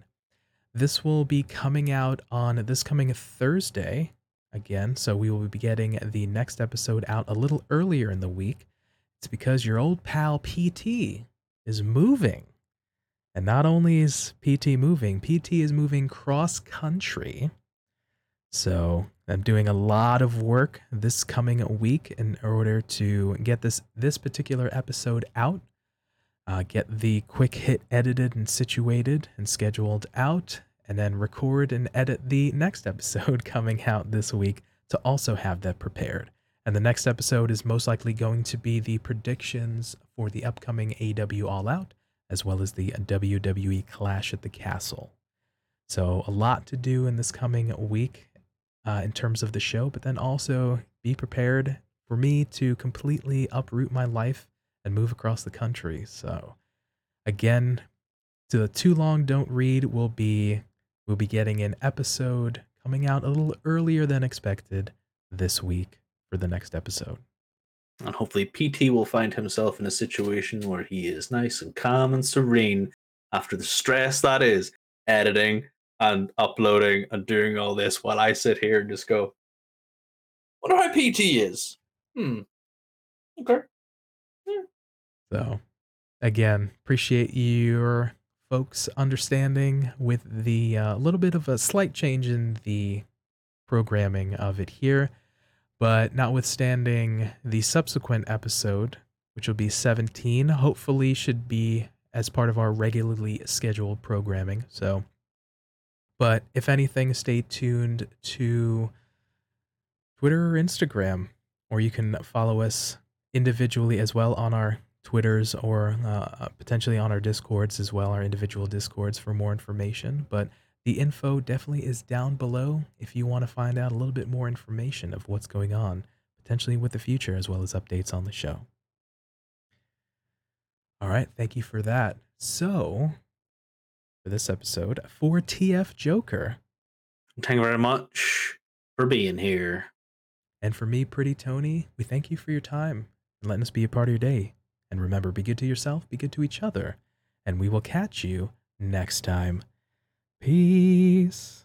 this will be coming out on this coming Thursday, again. So we will be getting the next episode out a little earlier in the week. It's because your old pal PT is moving. And not only is PT moving, PT is moving cross country. So I'm doing a lot of work this coming week in order to get this this particular episode out. Uh, get the quick hit edited and situated and scheduled out, and then record and edit the next <laughs> episode coming out this week to also have that prepared. And the next episode is most likely going to be the predictions for the upcoming AEW All Out, as well as the WWE Clash at the Castle. So, a lot to do in this coming week uh, in terms of the show, but then also be prepared for me to completely uproot my life and move across the country. So, again, to the too long don't read will be we'll be getting an episode coming out a little earlier than expected this week for the next episode. And hopefully, PT will find himself in a situation where he is nice and calm and serene after the stress that is editing and uploading and doing all this while I sit here and just go, wonder how PT is. Hmm. Okay. Yeah. So, again, appreciate your folks' understanding with the uh, little bit of a slight change in the programming of it here. But notwithstanding the subsequent episode, which will be 17, hopefully should be as part of our regularly scheduled programming. So, but if anything, stay tuned to Twitter or Instagram, or you can follow us individually as well on our Twitters or uh, potentially on our Discords as well, our individual Discords for more information. But the info definitely is down below if you want to find out a little bit more information of what's going on, potentially with the future, as well as updates on the show. All right, thank you for that. So, for this episode, for TF Joker. Thank you very much for being here. And for me, Pretty Tony, we thank you for your time and letting us be a part of your day. And remember, be good to yourself, be good to each other, and we will catch you next time. Peace.